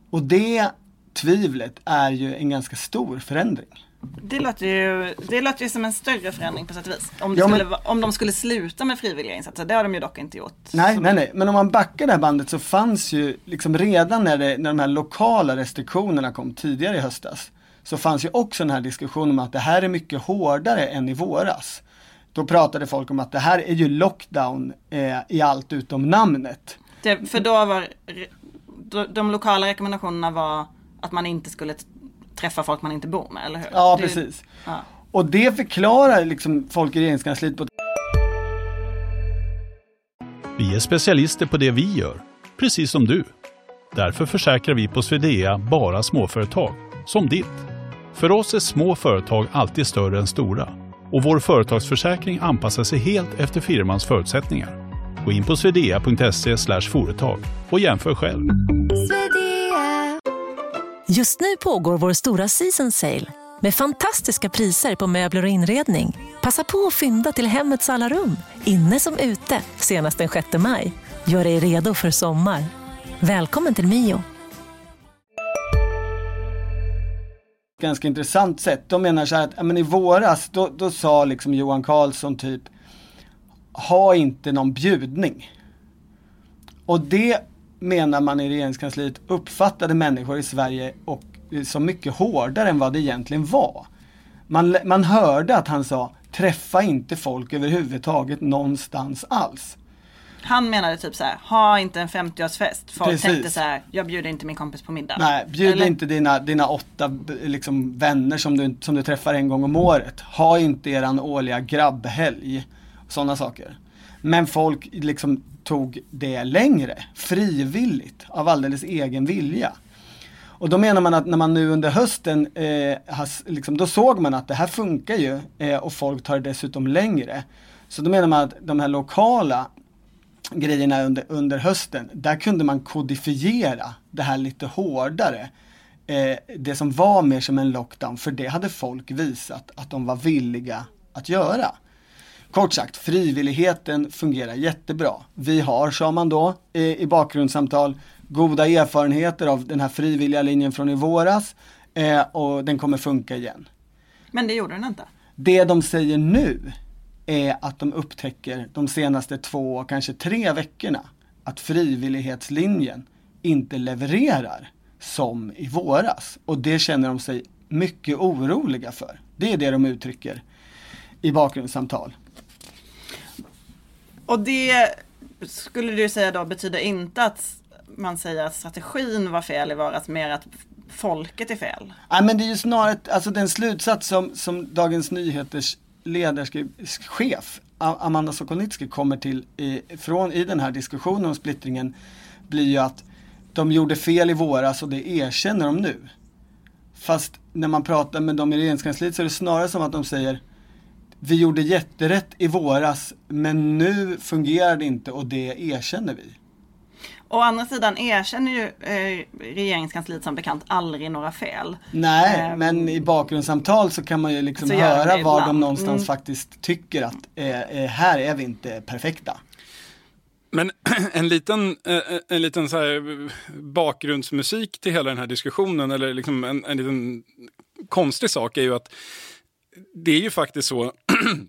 Och det tvivlet är ju en ganska stor förändring. Det låter, ju, det låter ju som en större förändring på sätt och vis. Om, ja, men, skulle, om de skulle sluta med frivilliga insatser, det har de ju dock inte gjort. Nej, nej, nej. Men om man backar det här bandet så fanns ju liksom redan när, det, när de här lokala restriktionerna kom tidigare i höstas så fanns ju också den här diskussionen om att det här är mycket hårdare än i våras. Då pratade folk om att det här är ju lockdown eh, i allt utom namnet. Det, för då var de lokala rekommendationerna var att man inte skulle träffa folk man inte bor med, eller hur? Ja, det, precis. Ja. Och det förklarar liksom folk i regeringskansliet på Vi är specialister på det vi gör, precis som du. Därför försäkrar vi på Swedea bara småföretag, som ditt. För oss är små företag alltid större än stora och vår företagsförsäkring anpassar sig helt efter firmans förutsättningar. Gå in på swedea.se företag och jämför själv. Just nu pågår vår stora season sale med fantastiska priser på möbler och inredning. Passa på att fynda till hemmets alla rum, inne som ute, senast den 6 maj. Gör dig redo för sommar. Välkommen till Mio. ganska intressant sätt. De menar så här att, men i våras, då, då sa liksom Johan Carlsson typ, ha inte någon bjudning. Och det menar man i regeringskansliet uppfattade människor i Sverige och som mycket hårdare än vad det egentligen var. Man, man hörde att han sa, träffa inte folk överhuvudtaget någonstans alls. Han menade typ så här, ha inte en 50-årsfest. Folk Precis. tänkte så här, jag bjuder inte min kompis på middag. Nej, bjud Eller? inte dina, dina åtta liksom, vänner som du, som du träffar en gång om året. Ha inte eran årliga grabbhelg. Sådana saker. Men folk liksom tog det längre, frivilligt, av alldeles egen vilja. Och då menar man att när man nu under hösten, eh, has, liksom, då såg man att det här funkar ju eh, och folk tar det dessutom längre. Så då menar man att de här lokala grejerna under, under hösten, där kunde man kodifiera det här lite hårdare. Eh, det som var mer som en lockdown, för det hade folk visat att de var villiga att göra. Kort sagt, frivilligheten fungerar jättebra. Vi har, sa man då eh, i bakgrundssamtal, goda erfarenheter av den här frivilliga linjen från i våras eh, och den kommer funka igen. Men det gjorde den inte? Det de säger nu är att de upptäcker de senaste två, kanske tre veckorna att frivillighetslinjen inte levererar som i våras. Och det känner de sig mycket oroliga för. Det är det de uttrycker i bakgrundssamtal. Och det skulle du säga då betyder inte att man säger att strategin var fel i våras, mer att folket är fel? Nej men det är ju snarare, alltså den slutsats som, som Dagens Nyheters ledarchef Amanda Sokolnitsky kommer till i, från, i den här diskussionen om splittringen blir ju att de gjorde fel i våras och det erkänner de nu. Fast när man pratar med dem i regeringskansliet så är det snarare som att de säger vi gjorde jätterätt i våras men nu fungerar det inte och det erkänner vi. Å andra sidan erkänner ju eh, regeringskansliet som bekant aldrig några fel. Nej, eh, men i bakgrundssamtal så kan man ju liksom höra var de någonstans mm. faktiskt tycker att eh, eh, här är vi inte perfekta. Men en liten, eh, en liten så bakgrundsmusik till hela den här diskussionen, eller liksom en, en liten konstig sak är ju att det är ju faktiskt så,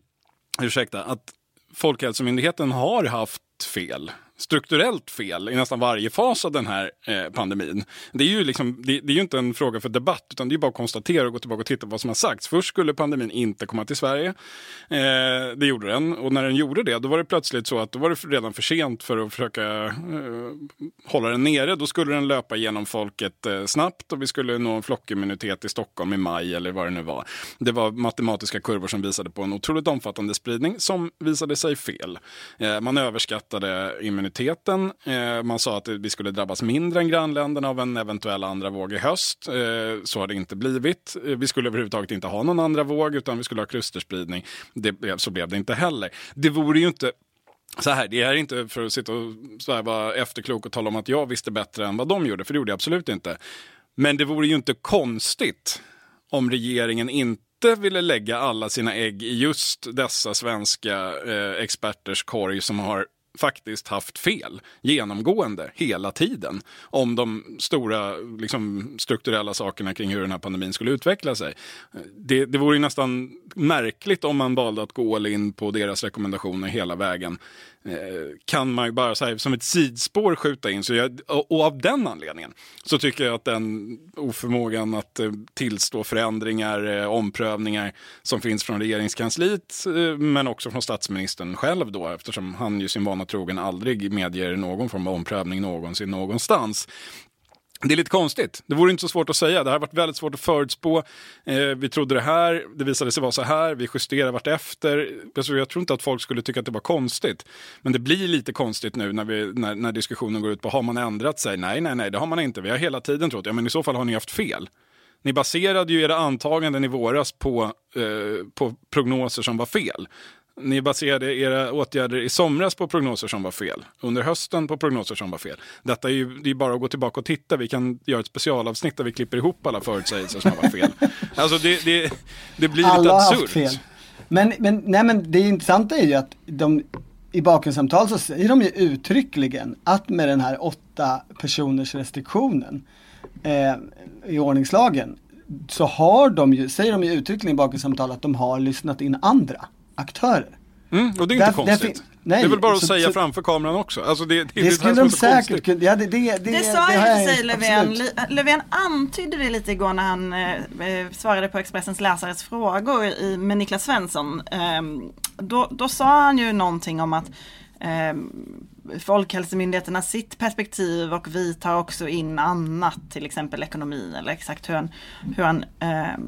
ursäkta, att Folkhälsomyndigheten har haft fel strukturellt fel i nästan varje fas av den här eh, pandemin. Det är, ju liksom, det, det, är ju inte en fråga för debatt, utan det är bara att konstatera och gå tillbaka och titta på vad som har sagts. Först skulle pandemin inte komma till Sverige. Eh, det gjorde den. Och när den gjorde det, då var det plötsligt så att då var det redan för sent för att försöka eh, hålla den nere. Då skulle den löpa genom folket eh, snabbt och vi skulle nå en flockimmunitet i Stockholm i maj eller vad det nu var. Det var matematiska kurvor som visade på en otroligt omfattande spridning som visade sig fel. Eh, man överskattade immuniteten. Eh, man sa att vi skulle drabbas mindre än grannländerna av en eventuell andra våg i höst. Eh, så har det inte blivit. Eh, vi skulle överhuvudtaget inte ha någon andra våg utan vi skulle ha klusterspridning. Det, så blev det inte heller. Det vore ju inte så här, det är inte för att sitta och så här vara efterklok och tala om att jag visste bättre än vad de gjorde, för det gjorde jag absolut inte. Men det vore ju inte konstigt om regeringen inte ville lägga alla sina ägg i just dessa svenska eh, experters korg som har faktiskt haft fel genomgående hela tiden om de stora liksom, strukturella sakerna kring hur den här pandemin skulle utveckla sig. Det, det vore nästan märkligt om man valde att gå all in på deras rekommendationer hela vägen Eh, kan man ju bara här, som ett sidspår skjuta in. Så jag, och av den anledningen så tycker jag att den oförmågan att eh, tillstå förändringar, eh, omprövningar som finns från regeringskansliet eh, men också från statsministern själv då eftersom han ju sin vana trogen aldrig medger någon form av omprövning någonsin någonstans. Det är lite konstigt. Det vore inte så svårt att säga. Det här har varit väldigt svårt att förutspå. Eh, vi trodde det här, det visade sig vara så här, vi justerar vartefter. Alltså, jag tror inte att folk skulle tycka att det var konstigt. Men det blir lite konstigt nu när, vi, när, när diskussionen går ut på, har man ändrat sig? Nej, nej, nej, det har man inte. Vi har hela tiden trott, ja men i så fall har ni haft fel. Ni baserade ju era antaganden i våras på, eh, på prognoser som var fel. Ni baserade era åtgärder i somras på prognoser som var fel. Under hösten på prognoser som var fel. Detta är ju det är bara att gå tillbaka och titta. Vi kan göra ett specialavsnitt där vi klipper ihop alla förutsägelser som har varit fel. Alltså det, det, det blir alla lite absurt. Fel. Men, men, nej, men det intressanta är ju att de, i bakgrundssamtal så säger de ju uttryckligen att med den här åtta personers restriktionen eh, i ordningslagen så har de ju, säger de ju uttryckligen i bakgrundssamtal att de har lyssnat in andra aktörer. Mm, och det är inte där, konstigt. Där, nej, det är väl bara att så, säga så, framför kameran också. Alltså det, det, det skulle de säkert kunna, ja, det, det, det, det sa ju för sig Löfven. Löfven antydde det lite igår när han eh, eh, svarade på Expressens läsares frågor i, med Niklas Svensson. Eh, då, då sa han ju någonting om att eh, Folkhälsomyndigheten har sitt perspektiv och vi tar också in annat, till exempel ekonomi eller exakt hur han, hur han eh,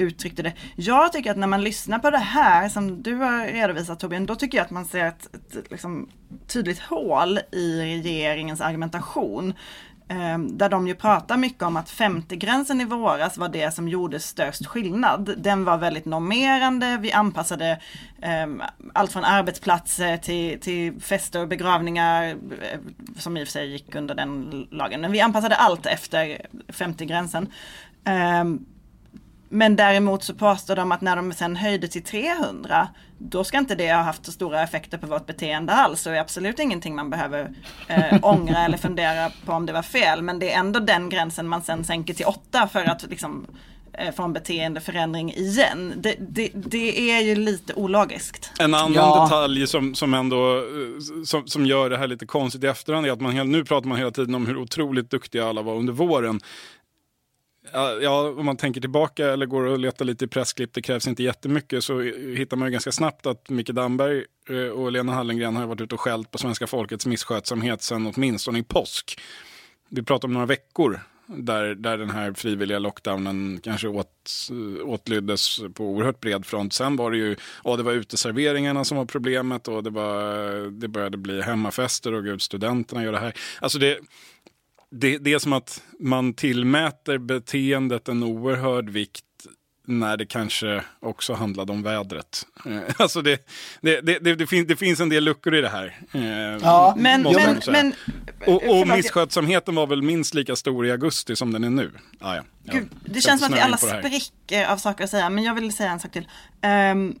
uttryckte det. Jag tycker att när man lyssnar på det här som du har redovisat Torbjörn, då tycker jag att man ser ett, ett liksom, tydligt hål i regeringens argumentation. Eh, där de ju pratar mycket om att 50-gränsen i våras var det som gjorde störst skillnad. Den var väldigt normerande, vi anpassade eh, allt från arbetsplatser till, till fester och begravningar, eh, som i och för sig gick under den lagen. Men vi anpassade allt efter 50-gränsen. Um, ehm, men däremot så påstår de att när de sen höjde till 300 då ska inte det ha haft så stora effekter på vårt beteende alls och är absolut ingenting man behöver eh, ångra eller fundera på om det var fel. Men det är ändå den gränsen man sen sänker till 8 för att liksom eh, få en beteendeförändring igen. Det, det, det, är ju lite ologiskt. En annan ja. detalj som, som ändå eh, som, som gör det här lite konstigt i efterhand är att man, nu pratar man hela tiden om hur otroligt duktiga alla var under våren ja, om man tänker tillbaka eller går och letar lite i pressklipp, det krävs inte jättemycket, så hittar man ju ganska snabbt att Micke Damberg eh, och Lena Hallengren har varit ute och skällt på svenska folkets misskötsamhet sedan åtminstone i påsk. Vi pratar om några veckor där, där den här frivilliga lockdownen kanske åt, eh, åtlyddes på oerhört bred front. Sen var det ju, ja, det var uteserveringarna som var problemet och det, var, eh, det började bli hemmafester och gud, studenterna gör det här. Alltså det, det, det är som att man tillmäter beteendet en oerhörd vikt när det kanske också handlade om vädret. Eh, alltså det, det, det, det, fin, det finns en del luckor i det här. Eh, ja, men, men, men, och, och misskötsamheten var väl minst lika stor i augusti som den är nu. Ah, ja. Gud, det känns som att vi alla spricker av saker att säga, men jag vill säga en sak till. Um,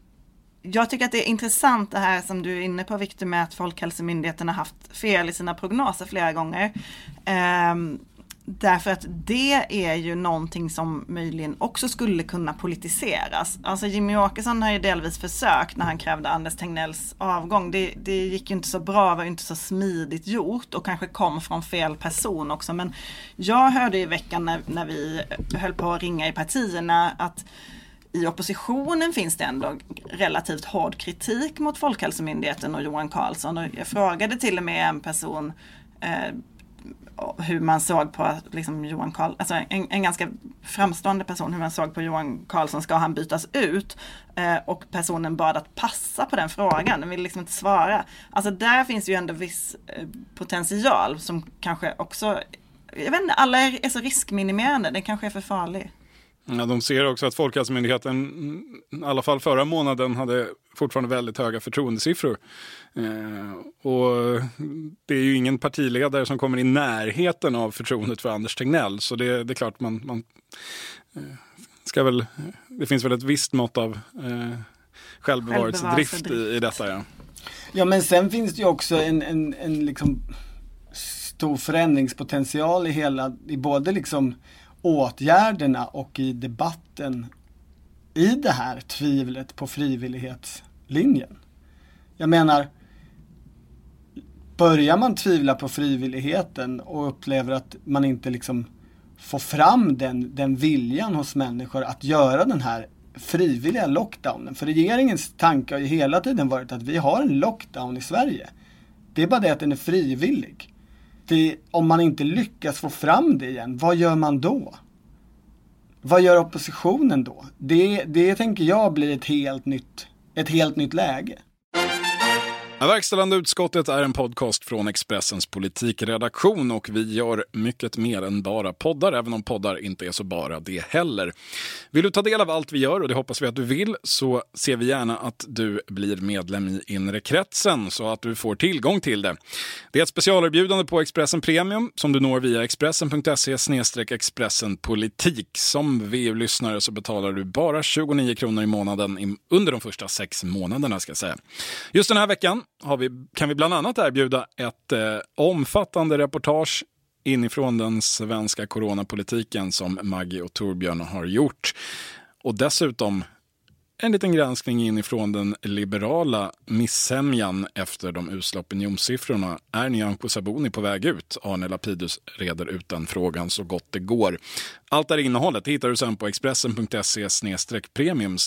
jag tycker att det är intressant det här som du är inne på Viktor, med att Folkhälsomyndigheten har haft fel i sina prognoser flera gånger. Um, Därför att det är ju någonting som möjligen också skulle kunna politiseras. Alltså Jimmy Åkesson har ju delvis försökt när han krävde Anders Tegnells avgång. Det, det gick ju inte så bra, var inte så smidigt gjort och kanske kom från fel person också. Men jag hörde i veckan när, när vi höll på att ringa i partierna att i oppositionen finns det ändå relativt hård kritik mot Folkhälsomyndigheten och Johan Carlsson. Och jag frågade till och med en person eh, hur man såg på liksom Johan Karl, alltså en, en, ganska framstående person, hur man såg på Johan Carlsson, ska han bytas ut? Eh, och personen bad att passa på den frågan, den vill liksom inte svara. Alltså där finns ju ändå viss eh, potential som kanske också, jag vet inte, alla är, är så riskminimerande, den kanske är för farlig. Ja, de ser också att Folkhälsomyndigheten, i alla fall förra månaden, hade fortfarande väldigt höga förtroendesiffror. Eh, och det är ju ingen partiledare som kommer i närheten av förtroendet för Anders Tegnell. Så det, det är klart man, man eh, ska väl, det finns väl ett visst mått av eh, självbevarelsedrift i, i detta. Ja. ja men sen finns det ju också en, en, en liksom stor förändringspotential i hela, i både liksom åtgärderna och i debatten i det här tvivlet på frivillighetslinjen. Jag menar, börjar man tvivla på frivilligheten och upplever att man inte liksom får fram den, den viljan hos människor att göra den här frivilliga lockdownen. För regeringens tanke har ju hela tiden varit att vi har en lockdown i Sverige. Det är bara det att den är frivillig det, om man inte lyckas få fram det igen, vad gör man då? Vad gör oppositionen då? Det, det tänker jag blir ett helt nytt, ett helt nytt läge. Verkställande utskottet är en podcast från Expressens politikredaktion och vi gör mycket mer än bara poddar, även om poddar inte är så bara det heller. Vill du ta del av allt vi gör, och det hoppas vi att du vill, så ser vi gärna att du blir medlem i inre kretsen så att du får tillgång till det. Det är ett specialerbjudande på Expressen Premium som du når via expressen.se expressen politik. Som VU-lyssnare så betalar du bara 29 kronor i månaden under de första sex månaderna. ska jag säga. Just den här veckan vi, kan vi bland annat erbjuda ett eh, omfattande reportage inifrån den svenska coronapolitiken som Maggie och Torbjörn har gjort. Och dessutom en liten granskning inifrån den liberala missämjan efter de usla opinionssiffrorna. Är Nyamko Sabuni på väg ut? Arne Lapidus reder ut den frågan så gott det går. Allt det här innehållet hittar du sen på expressen.se premium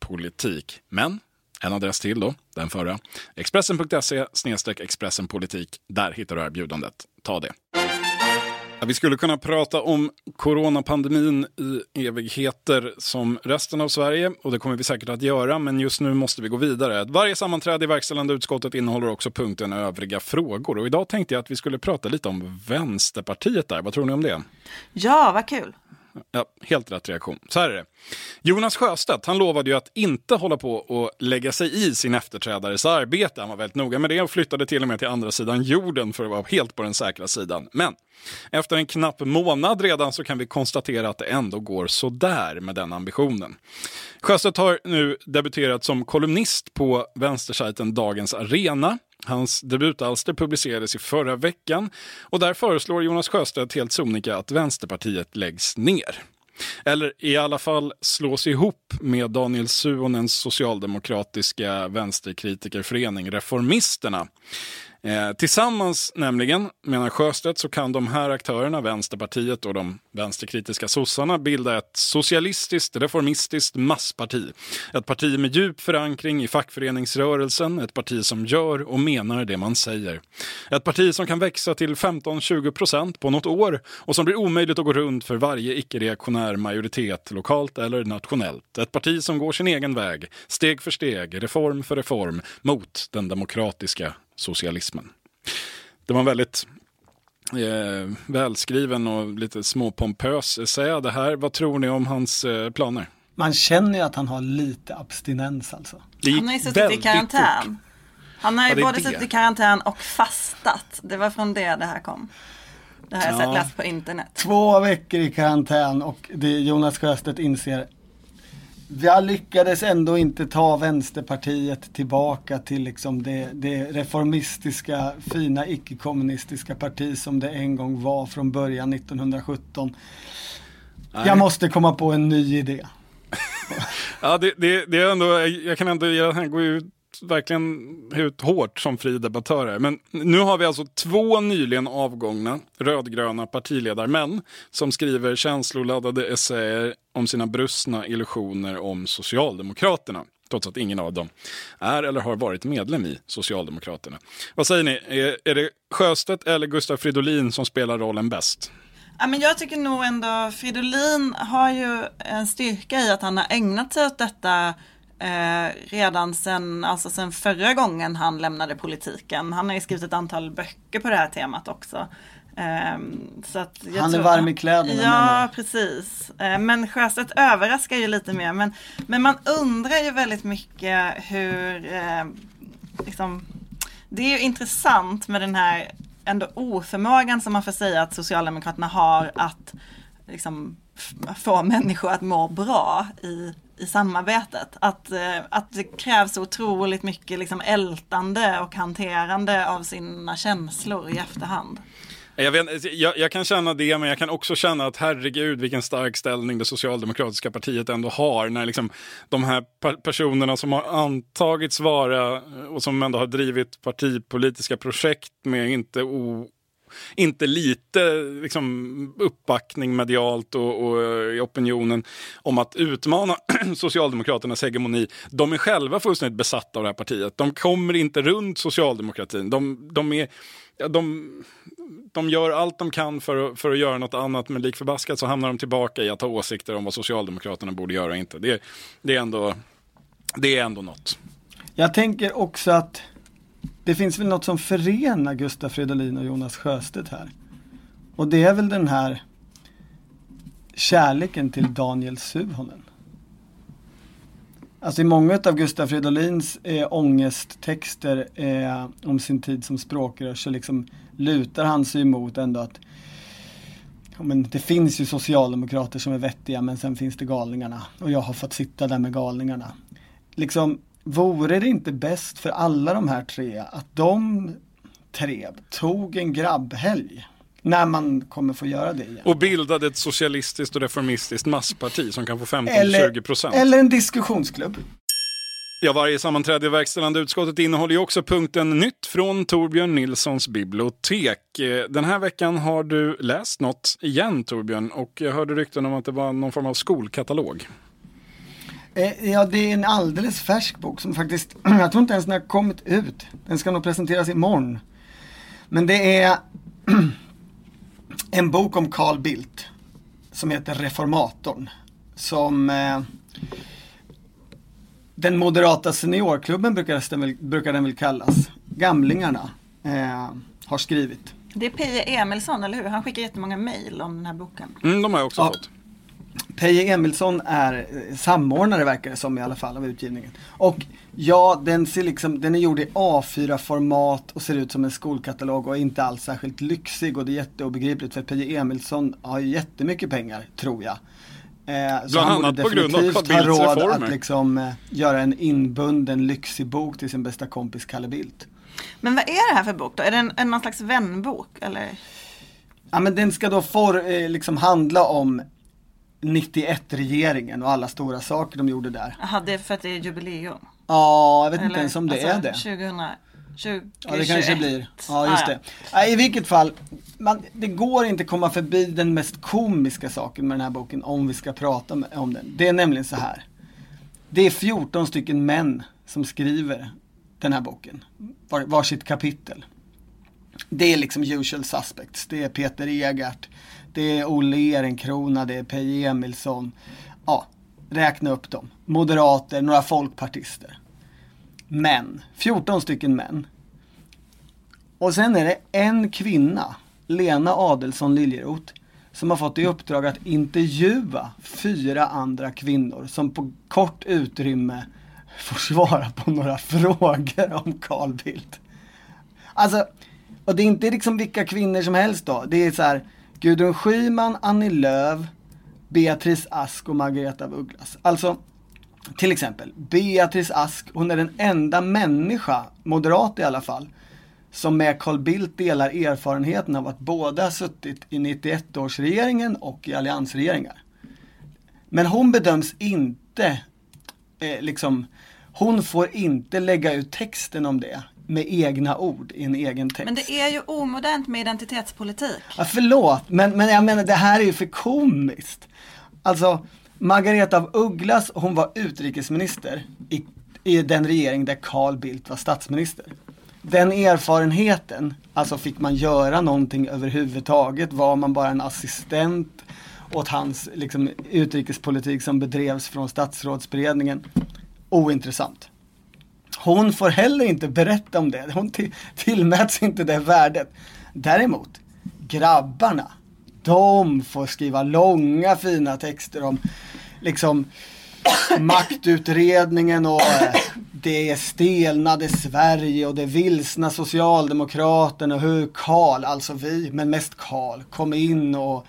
politik. Men en adress till då, den förra. Expressen.se expressenpolitik. Där hittar du erbjudandet. Ta det. Ja, vi skulle kunna prata om coronapandemin i evigheter som resten av Sverige och det kommer vi säkert att göra, men just nu måste vi gå vidare. Varje sammanträde i verkställande utskottet innehåller också punkten övriga frågor och idag tänkte jag att vi skulle prata lite om Vänsterpartiet där. Vad tror ni om det? Ja, vad kul. Ja, helt rätt reaktion. Så här är det. Jonas Sjöstedt han lovade ju att inte hålla på och lägga sig i sin efterträdares arbete. Han var väldigt noga med det och flyttade till och med till andra sidan jorden för att vara helt på den säkra sidan. Men efter en knapp månad redan så kan vi konstatera att det ändå går sådär med den ambitionen. Sjöstedt har nu debuterat som kolumnist på vänstersajten Dagens Arena Hans debutalster publicerades i förra veckan och där föreslår Jonas Sjöstedt helt sonika att Vänsterpartiet läggs ner. Eller i alla fall slås ihop med Daniel Suonens socialdemokratiska vänsterkritikerförening Reformisterna. Eh, tillsammans nämligen, menar Sjöstedt, så kan de här aktörerna, Vänsterpartiet och de vänsterkritiska sossarna, bilda ett socialistiskt, reformistiskt massparti. Ett parti med djup förankring i fackföreningsrörelsen, ett parti som gör och menar det man säger. Ett parti som kan växa till 15-20 procent på något år och som blir omöjligt att gå runt för varje icke-reaktionär majoritet, lokalt eller nationellt. Ett parti som går sin egen väg, steg för steg, reform för reform, mot den demokratiska socialismen. Det var en väldigt eh, välskriven och lite småpompös essä det här. Vad tror ni om hans eh, planer? Man känner ju att han har lite abstinens alltså. Han har ju suttit i karantän. Fort. Han har ju ja, både suttit i karantän och fastat. Det var från det det här kom. Det har jag ja. sett läst på internet. Två veckor i karantän och det Jonas Sjöstedt inser vi lyckades ändå inte ta Vänsterpartiet tillbaka till liksom det, det reformistiska, fina icke-kommunistiska parti som det en gång var från början 1917. Nej. Jag måste komma på en ny idé. ja, det, det, det, är ändå, jag kan ändå, jag går ut verkligen ut hårt som fri debattörer. Men nu har vi alltså två nyligen avgångna rödgröna partiledarmän som skriver känsloladdade essäer om sina brustna illusioner om Socialdemokraterna. Trots att ingen av dem är eller har varit medlem i Socialdemokraterna. Vad säger ni? Är, är det Sjöstedt eller Gustav Fridolin som spelar rollen bäst? Ja, men jag tycker nog ändå Fridolin har ju en styrka i att han har ägnat sig åt detta eh, redan sen, alltså sen förra gången han lämnade politiken. Han har ju skrivit ett antal böcker på det här temat också. Eh, så att han är varm i kläderna. Ja, precis. Eh, men Sjöstedt överraskar ju lite mer. Men, men man undrar ju väldigt mycket hur, eh, liksom, det är ju intressant med den här ändå oförmågan som man får säga att Socialdemokraterna har att liksom, få människor att må bra i i samarbetet. Att, eh, att det krävs otroligt mycket liksom ältande och hanterande av sina känslor i efterhand. Jag, vet, jag, jag, kan känna det, men jag kan också känna att herregud vilken stark ställning det socialdemokratiska partiet ändå har. När liksom de här personerna som har antagits vara och som ändå har drivit partipolitiska projekt med inte o, inte lite liksom, uppbackning medialt och, och eh, i opinionen om att utmana Socialdemokraternas hegemoni. De är själva fullständigt besatta av det här partiet. De kommer inte runt socialdemokratin. De, de är... De, de gör allt de kan för, för att göra något annat men lik förbaskat så hamnar de tillbaka i att ha åsikter om vad Socialdemokraterna borde göra och inte. Det, det, är, ändå, det är ändå något. Jag tänker också att det finns väl något som förenar Gustaf Fridolin och Jonas Sjöstedt här. Och det är väl den här kärleken till Daniel Suhonen. Alltså i många av Gustaf Fridolins eh, ångesttexter eh, om sin tid som språkrör så liksom lutar han sig emot ändå att ja, men det finns ju socialdemokrater som är vettiga men sen finns det galningarna och jag har fått sitta där med galningarna. Liksom Vore det inte bäst för alla de här tre att de tre tog en grabbhelg? När man kommer få göra det igen. Och bildade ett socialistiskt och reformistiskt massparti som kan få 15-20 procent. Eller en diskussionsklubb. Ja, varje sammanträde i verkställande utskottet innehåller ju också punkten Nytt från Torbjörn Nilssons bibliotek. Den här veckan har du läst något igen Torbjörn och jag hörde rykten om att det var någon form av skolkatalog. Eh, ja, det är en alldeles färsk bok som faktiskt, jag tror inte ens den har kommit ut. Den ska nog presenteras imorgon. Men det är en bok om Carl Bildt som heter Reformatorn. Som eh, den moderata seniorklubben brukar den väl, brukar den väl kallas. Gamlingarna eh, har skrivit. Det är Peje Emilsson, eller hur? Han skickar jättemånga mejl om den här boken. Mm, de har jag också ja. fått. Peje Emilsson är eh, samordnare verkar det som i alla fall av utgivningen. Och ja, den, ser liksom, den är gjord i A4-format och ser ut som en skolkatalog och är inte alls särskilt lyxig och det är jätteobegripligt för Peje Emilsson har ju jättemycket pengar, tror jag. Eh, Bland annat på grund av Carl Bildts reformer. råd att liksom, eh, göra en inbunden lyxig bok till sin bästa kompis Kalle Bildt. Men vad är det här för bok då? Är det en, en någon slags vänbok eller? Ja men den ska då få eh, liksom handla om 91-regeringen och alla stora saker de gjorde där. Jaha, det är för att det är jubileum? Ja, jag vet Eller, inte ens om det alltså, är det. 2000, 20, ja, det kanske blir. Ja, just ah, det. Ja. I vilket fall, man, det går inte komma förbi den mest komiska saken med den här boken om vi ska prata om den. Det är nämligen så här. Det är 14 stycken män som skriver den här boken. Var, varsitt kapitel. Det är liksom usual suspects. Det är Peter Egart, det är Olle Ehrenkrona, det är Peje Emilsson. Ja, räkna upp dem. Moderater, några folkpartister. Män, 14 stycken män. Och sen är det en kvinna, Lena Adelsson Liljeroth, som har fått i uppdrag att intervjua fyra andra kvinnor som på kort utrymme får svara på några frågor om Carl Bildt. Alltså, och det är inte liksom vilka kvinnor som helst då. Det är så här, Gudrun Schyman, Annie Lööf, Beatrice Ask och Margareta af Ugglas. Alltså, till exempel, Beatrice Ask, hon är den enda människa, moderat i alla fall, som med Carl Bildt delar erfarenheten av att båda har suttit i 91-årsregeringen och i alliansregeringar. Men hon bedöms inte, eh, liksom, hon får inte lägga ut texten om det med egna ord i en egen text. Men det är ju omodernt med identitetspolitik. Ja, förlåt, men, men jag menar det här är ju för komiskt. Alltså, Margareta af Ugglas, hon var utrikesminister i, i den regering där Carl Bildt var statsminister. Den erfarenheten, alltså fick man göra någonting överhuvudtaget? Var man bara en assistent åt hans liksom, utrikespolitik som bedrevs från statsrådsberedningen? Ointressant. Hon får heller inte berätta om det. Hon till, tillmäts inte det värdet. Däremot, grabbarna, de får skriva långa fina texter om liksom maktutredningen och eh, det stelnade Sverige och det vilsna Socialdemokraterna och hur Karl, alltså vi, men mest Karl, kom in och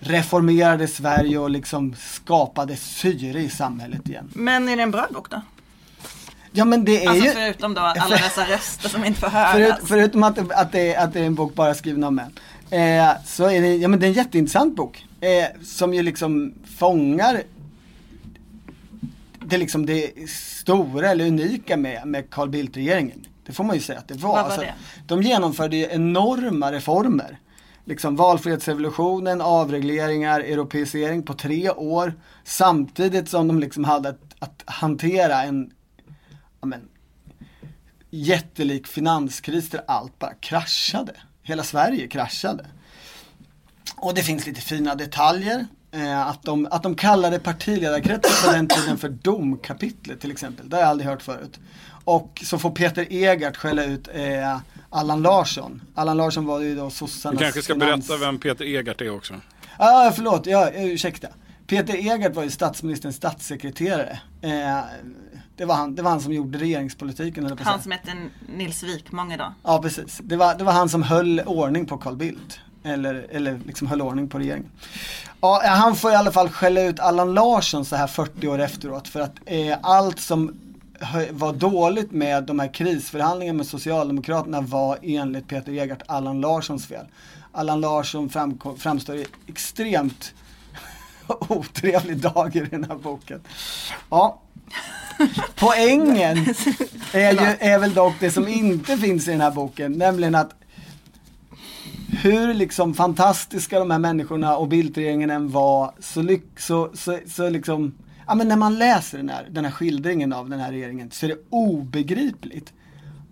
reformerade Sverige och liksom skapade syre i samhället igen. Men är det en bra bok då? Ja men det är Alltså ju... förutom då alla dessa röster som inte får höras. Förut, förutom att, att, det, att det är en bok bara skriven av män. Eh, så är det, ja men det är en jätteintressant bok. Eh, som ju liksom fångar det liksom det stora eller unika med, med Carl Bildt-regeringen. Det får man ju säga att det var. Vad var Alltså, det? De genomförde ju enorma reformer. Liksom valfrihetsrevolutionen, avregleringar, europeisering på tre år. Samtidigt som de liksom hade att, att hantera en men, jättelik finanskris där allt bara kraschade. Hela Sverige kraschade. Och det finns lite fina detaljer. Eh, att, de, att de kallade partiledarkretsen på den tiden för domkapitlet till exempel. Det har jag aldrig hört förut. Och så får Peter Egart skälla ut eh, Allan Larsson. Allan Larsson var ju då Du sossarnas kanske ska finans- berätta vem Peter Egart är också. Ja, ah, förlåt, ja, ursäkta. Peter Egart var ju statsministerns statssekreterare. Eh, det, var han, det var han som gjorde regeringspolitiken. Eller Han som hette Nils Wikmång idag. Ja, precis. Det var, det var han som höll ordning på Carl Bildt. Eller, eller liksom höll ordning på regeringen. Ja, han får i alla fall skälla ut Allan Larsson så här 40 år efteråt för att eh, allt som var dåligt med de här krisförhandlingarna med Socialdemokraterna var enligt Peter Egart Allan Larssons fel. Allan Larsson framkom, framstår i extremt otrevlig dag i den här boken. Ja. Poängen är, ju, är väl dock det som inte finns i den här boken, nämligen att hur liksom fantastiska de här människorna och bildregeringen än var så, lyck, så, så, så liksom, ja men när man läser den här, den här skildringen av den här regeringen så är det obegripligt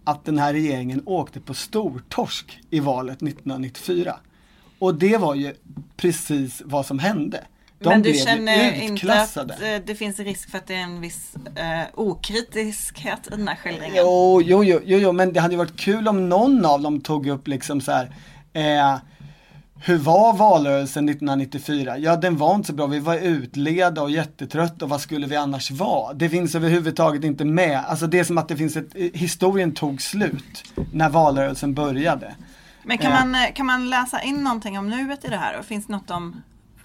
att den här regeringen åkte på stortorsk i valet 1994. Och det var ju precis vad som hände. De Men du känner inte att utklassade. eh, det finns risk för att det är en viss eh, okritiskhet i den här skildringen? Jo, jo, jo, jo, men det hade ju varit kul om någon av dem tog upp liksom så här. Eh, hur var valrörelsen 1994? Ja, den var inte så bra. Vi var utleda och jättetrötta och vad skulle vi annars vara? Det finns överhuvudtaget inte med. Alltså det är som att det finns ett, eh, historien tog slut när valrörelsen började. Men kan, Ja. man, eh, kan man läsa in någonting om nuet i det här? Och finns det något om,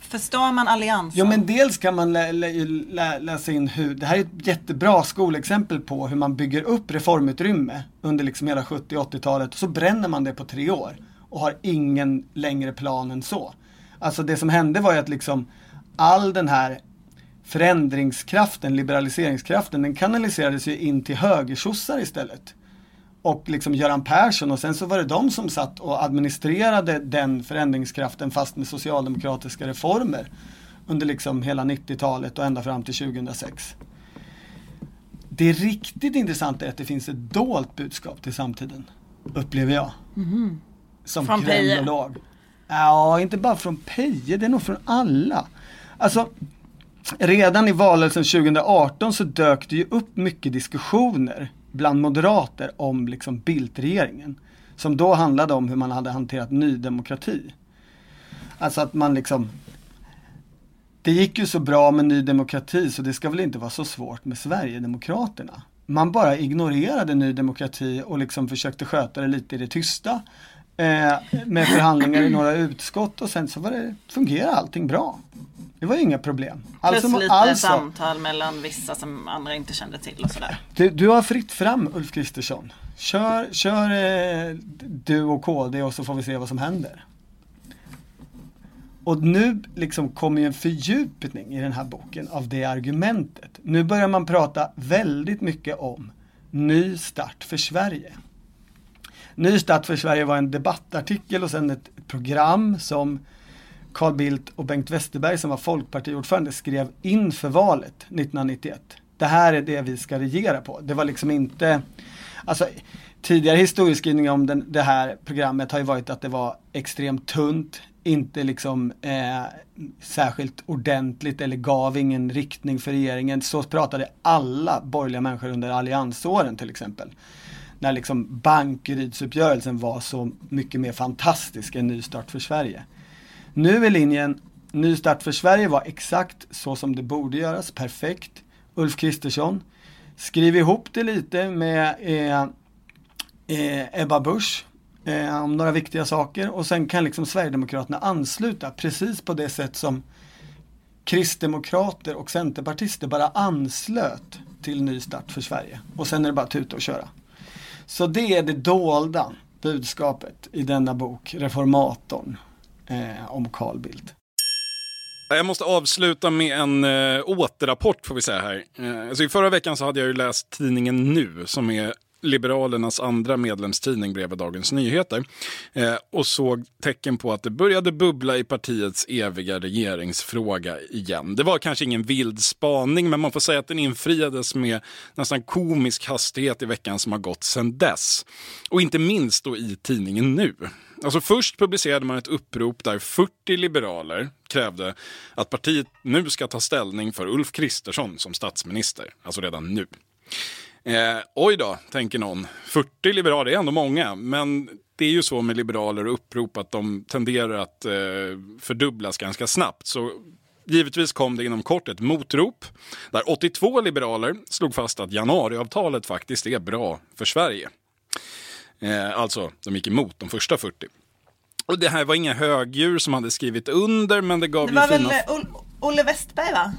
Förstör man alliansen? Ja, men dels kan man lä, lä, lä, läsa in hur, det här är ett jättebra skolexempel på hur man bygger upp reformutrymme under liksom hela 70 80-talet och så bränner man det på tre år och har ingen längre plan än så. Alltså det som hände var ju att liksom all den här förändringskraften, liberaliseringskraften, den kanaliserades ju in till högersossar istället. Och liksom Göran Persson och sen så var det de som satt och administrerade den förändringskraften fast med socialdemokratiska reformer under liksom hela 90-talet och ända fram till 2006. Det riktigt intressanta är att det finns ett dolt budskap till samtiden, upplever jag. Som Från Peje? kriminolog. Ja, inte bara från Peje, det är nog från alla. Alltså, redan i valrörelsen 2018 så dök det ju upp mycket diskussioner bland moderater om liksom Bildt-regeringen. Som då handlade om hur man hade hanterat Ny Demokrati. Alltså att man liksom Det gick ju så bra med Ny Demokrati så det ska väl inte vara så svårt med Sverigedemokraterna. Man bara ignorerade Ny Demokrati och liksom försökte sköta det lite i det tysta eh, med förhandlingar i några utskott och sen så var det, fungerade allting bra. Det var inga problem. Plus Alltså, lite alltså, samtal mellan vissa som andra inte kände till och sådär. du, du har fritt fram Ulf Kristersson. Kör, kör eh, du och KD och så får vi se vad som händer. Och nu liksom kommer ju en fördjupning i den här boken av det argumentet. Nu börjar man prata väldigt mycket om Ny start för Sverige. Ny start för Sverige var en debattartikel och sen ett program som Carl Bildt och Bengt Westerberg som var folkpartiordförande skrev inför valet 1991. Det här är det vi ska regera på. Det var liksom inte, alltså tidigare historieskrivningar om den, det här programmet har ju varit att det var extremt tunt, inte liksom eh, särskilt ordentligt eller gav ingen riktning för regeringen. Så pratade alla borgerliga människor under alliansåren till exempel. När liksom Bankerydsuppgörelsen var så mycket mer fantastisk än Ny start för Sverige. Nu är linjen Ny start för Sverige var exakt så som det borde göras, perfekt. Ulf Kristersson, skriv ihop det lite med eh, eh, Ebba Busch eh, om några viktiga saker och sen kan liksom Sverigedemokraterna ansluta precis på det sätt som kristdemokrater och centerpartister bara anslöt till Ny start för Sverige. Och sen är det bara att tuta och köra. Så det är det dolda budskapet i denna bok, Reformatorn, eh, om Carl Bildt. Jag måste avsluta med en eh, återrapport får vi säga här. Eh, alltså I förra veckan så hade jag ju läst tidningen Nu som är Liberalernas andra medlemstidning bredvid Dagens Nyheter eh, och såg tecken på att det började bubbla i partiets eviga regeringsfråga igen. Det var kanske ingen vild spaning, men man får säga att den infriades med nästan komisk hastighet i veckan som har gått sedan dess. Och inte minst då i tidningen Nu. Alltså först publicerade man ett upprop där 40 liberaler krävde att partiet nu ska ta ställning för Ulf Kristersson som statsminister, alltså redan nu. Eh, oj då, tänker någon. 40 liberaler är ändå många, men det är ju så med liberaler och upprop att de tenderar att eh, fördubblas ganska snabbt. Så givetvis kom det inom kort ett motrop där 82 liberaler slog fast att januariavtalet faktiskt är bra för Sverige. Eh, alltså, de gick emot de första 40. Och det här var inga högdjur som hade skrivit under, men det gav Det ju fina... Olle Westberg va?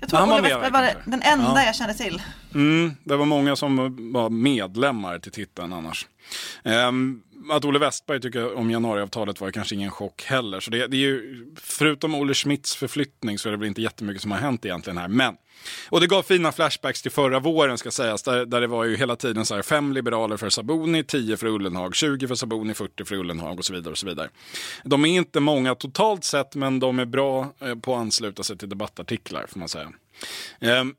Jag tror Han var med, Westberg var kanske. den enda Ja. jag kände till. Mm, det var många som var medlemmar till titeln annars. Ehm, att Olle Westberg tycker om januariavtalet var kanske ingen chock heller. Så det, det är ju, förutom Olle Schmidts förflyttning så är det väl inte jättemycket som har hänt egentligen här. Men, och det gav fina flashbacks till förra våren ska sägas. Där, där det var ju hela tiden så här fem liberaler för Saboni, tio för Ullenhag, 20 för Saboni, 40 för Ullenhag och så vidare. och så vidare. De är inte många totalt sett men de är bra eh, på att ansluta sig till debattartiklar får man säga. Ehm,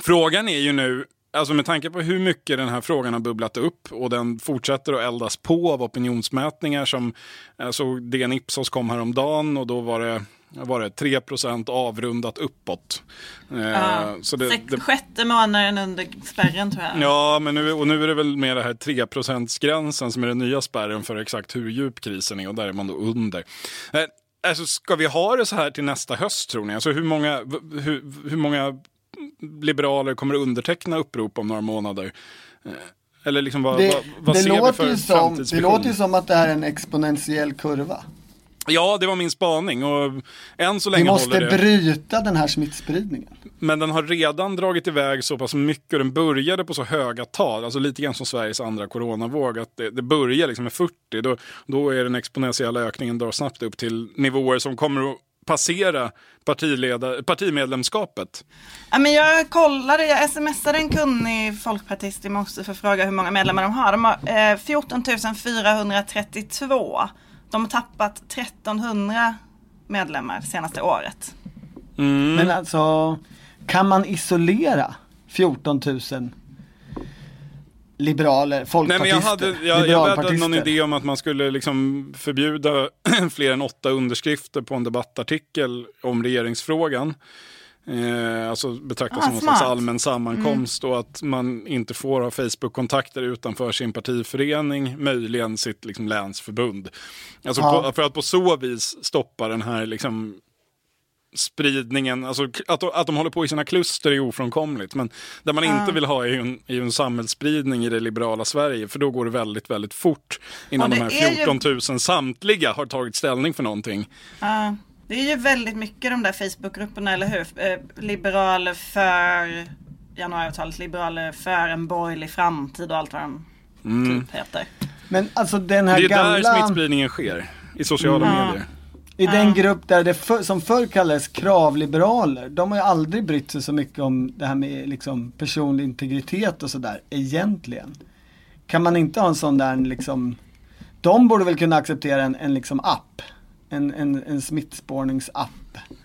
Frågan är ju nu, alltså med tanke på hur mycket den här frågan har bubblat upp och den fortsätter att eldas på av opinionsmätningar som, eh, alltså DN Ipsos kom häromdagen och då var det var det 3% avrundat uppåt. Eh, Ja, så det, Sex, det, Sjätte månaden under spärren tror jag. Ja, men nu, och nu är det väl med det här 3 gränsen som är den nya spärren för exakt hur djup krisen är och där är man då under. Eh, alltså, ska vi ha det så här till nästa höst tror ni? Alltså hur många, hur, hur många liberaler kommer att underteckna upprop om några månader? Eh, Eller liksom vad, Det, vad, vad det, ser vi för som, det låter ju som att det här är en exponentiell kurva. Ja, det var min spaning och än så Vi länge måste håller det. bryta den här smittspridningen. Men den har redan dragit iväg så pass mycket och den började på så höga tal, alltså lite grann som Sveriges andra coronavåg, att det, det börjar liksom med 40, då, då är den exponentiella ökningen drar snabbt upp till nivåer som kommer att passera partimedlemskapet. Ja, men jag kollade, jag smsade en kunnig folkpartist i morse för att fråga hur många medlemmar de har. De har eh, 14 432. De har tappat 1300 medlemmar senaste året. Mm. Men alltså, kan man isolera 14 000 liberaler, Nej, folkpartister, men jag hade, jag, jag hade någon idé om att man skulle liksom förbjuda fler än åtta underskrifter på en debattartikel om regeringsfrågan. Eh, alltså betraktas Ah, som någon smart. slags allmän sammankomst och att man inte får ha Facebook-kontakter utanför sin partiförening, möjligen sitt liksom, länsförbund. Alltså Ja. på, för att på så vis stoppa den här liksom, spridningen, alltså att, att de håller på i sina kluster är ofrånkomligt. Men det man inte vill ha är ju en, är ju en samhällsspridning i det liberala Sverige. För då går det väldigt, väldigt fort innan de här är ju- 14 000 samtliga har tagit ställning för någonting. Det är ju väldigt mycket de där Facebookgrupperna, eller hur? Eh, liberaler för januariavtalet, liberaler för en borgerlig framtid och allt vad de typ heter. Men alltså den Det här är där gamla, smittspridningen sker. I sociala Mm. medier. i den grupp där det för, som förr kallades kravliberaler, de har ju aldrig brytt sig så mycket om det här med liksom personlig integritet och sådär, egentligen. Kan man inte ha en sån där liksom, de borde väl kunna acceptera en, en liksom app, en, en, en smittspårningsapp.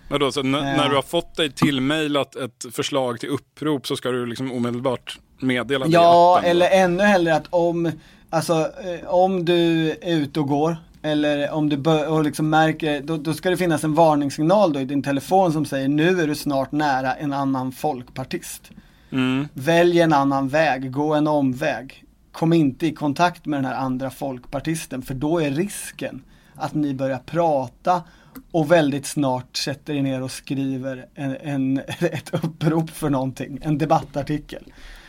Vadå, så n- Eh. när du har fått dig tillmejlat ett förslag till upprop så ska du liksom omedelbart meddela det Ja, eller ännu hellre att om, alltså eh, om du är ute och går eller om du och liksom märker, då, då ska det finnas en varningssignal då i din telefon som säger nu är du snart nära en annan folkpartist. Mm. Välj en annan väg, gå en omväg. Kom inte i kontakt med den här andra folkpartisten för då är risken att ni börjar prata och väldigt snart sätter er ner och skriver en, en, ett upprop för någonting, en debattartikel.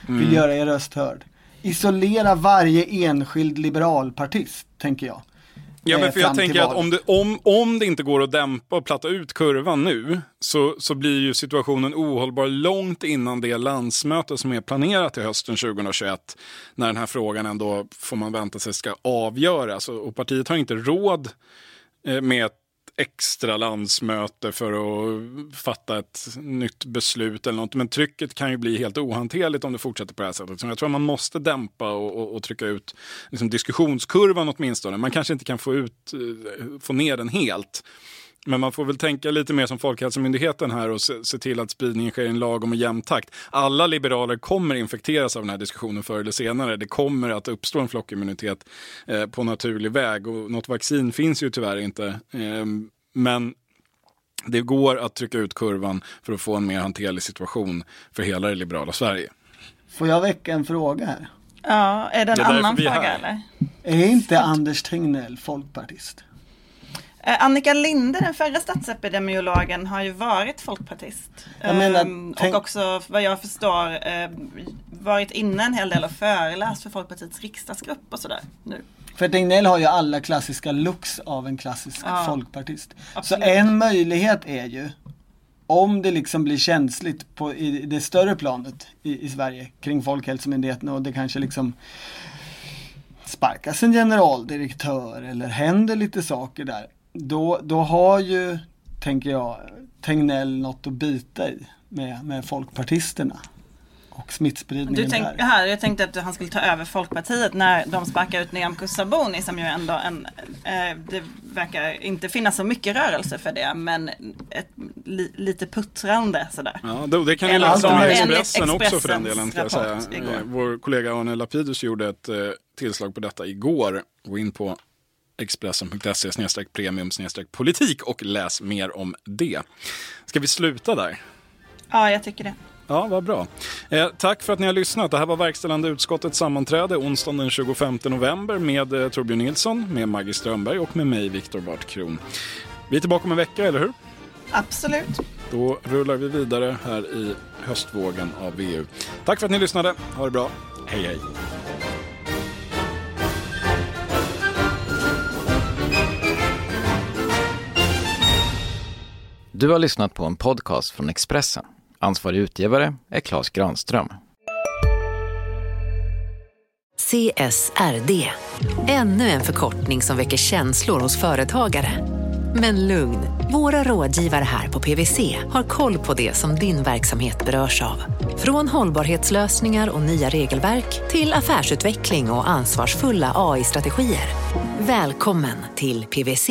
Vill göra er röst hörd. Isolera varje enskild liberalpartist, tänker jag. Ja, eh, men för jag tänker att om det, om, om det inte går att dämpa och platta ut kurvan nu så, så blir ju situationen ohållbar långt innan det landsmöte som är planerat till hösten 2021 när den här frågan ändå, får man vänta sig, ska avgöras. Och, partiet har inte råd eh, med extra landsmöte för att fatta ett nytt beslut eller något. Men trycket kan ju bli helt ohanterligt om det fortsätter på det här sättet. Så jag tror att man måste dämpa och, och, och trycka ut liksom diskussionskurvan åtminstone. Man kanske inte kan få, ut, eh, få ner den helt. Men man får väl tänka lite mer som Folkhälsomyndigheten här och se, se till att spridningen sker i en lagom och jämn takt. Alla liberaler kommer infekteras av den här diskussionen förr eller senare. Det kommer att uppstå en flockimmunitet eh, på naturlig väg och något vaccin finns ju tyvärr inte. Eh, men det går att trycka ut kurvan för att få en mer hanterlig situation för hela det liberala Sverige. Får jag väcka en fråga här? Ja, är det en Det är annan fråga eller? Är inte Anders Tegnell folkpartist? Eh, Annika Linde, den förra statsepidemiologen, har ju varit folkpartist. Menar, Ehm, tänk- Och också, vad jag förstår, eh, varit inne en hel del och föreläst för Folkpartiets riksdagsgrupp och sådär nu. För Tegnell har ju alla klassiska looks av en klassisk Ja, folkpartist. absolut. Så en möjlighet är ju om det liksom blir känsligt på, i det större planet i, i Sverige kring Folkhälsomyndigheten och det kanske liksom sparkas en generaldirektör eller händer lite saker där. Då, då har ju, tänker jag, Tegnell något att bita i med, med folkpartisterna. Och Du smittspridningen tänk, där. här, jag tänkte att han skulle ta över Folkpartiet när de sparkar ut Nyamko Sabuni som ju ändå en, eh, det verkar inte finnas så mycket rörelse för det men ett, li, lite puttrande sådär. Ja, det, det kan Eller läsa om i Expressen också för den delen. Kan jag säga. igår. Eh, Vår kollega Arne Lapidus gjorde ett eh, tillslag på detta igår. Gå in på expressen.se premium politik och läs mer om det. Ska vi sluta där? Ja, jag tycker det. Ja, vad bra. Eh, tack för att ni har lyssnat. Det här var verkställande utskottets sammanträde onsdagen den 25 november med eh, Torbjörn Nilsson, med Maggie Strömberg och med mig, Viktor Bart Kron. Vi är tillbaka om en vecka, eller hur? Absolut. Då rullar vi vidare här i höstvågen av VU. Tack för att ni lyssnade. Ha det bra. Hej, hej. Du har lyssnat på en podcast från Expressen. Ansvarig utgivare är Klas Granström. CSRD. Ännu en förkortning som väcker känslor hos företagare. Men lugn, våra rådgivare här på PWC har koll på det som din verksamhet berörs av. Från hållbarhetslösningar och nya regelverk till affärsutveckling och ansvarsfulla AI-strategier. Välkommen till PWC.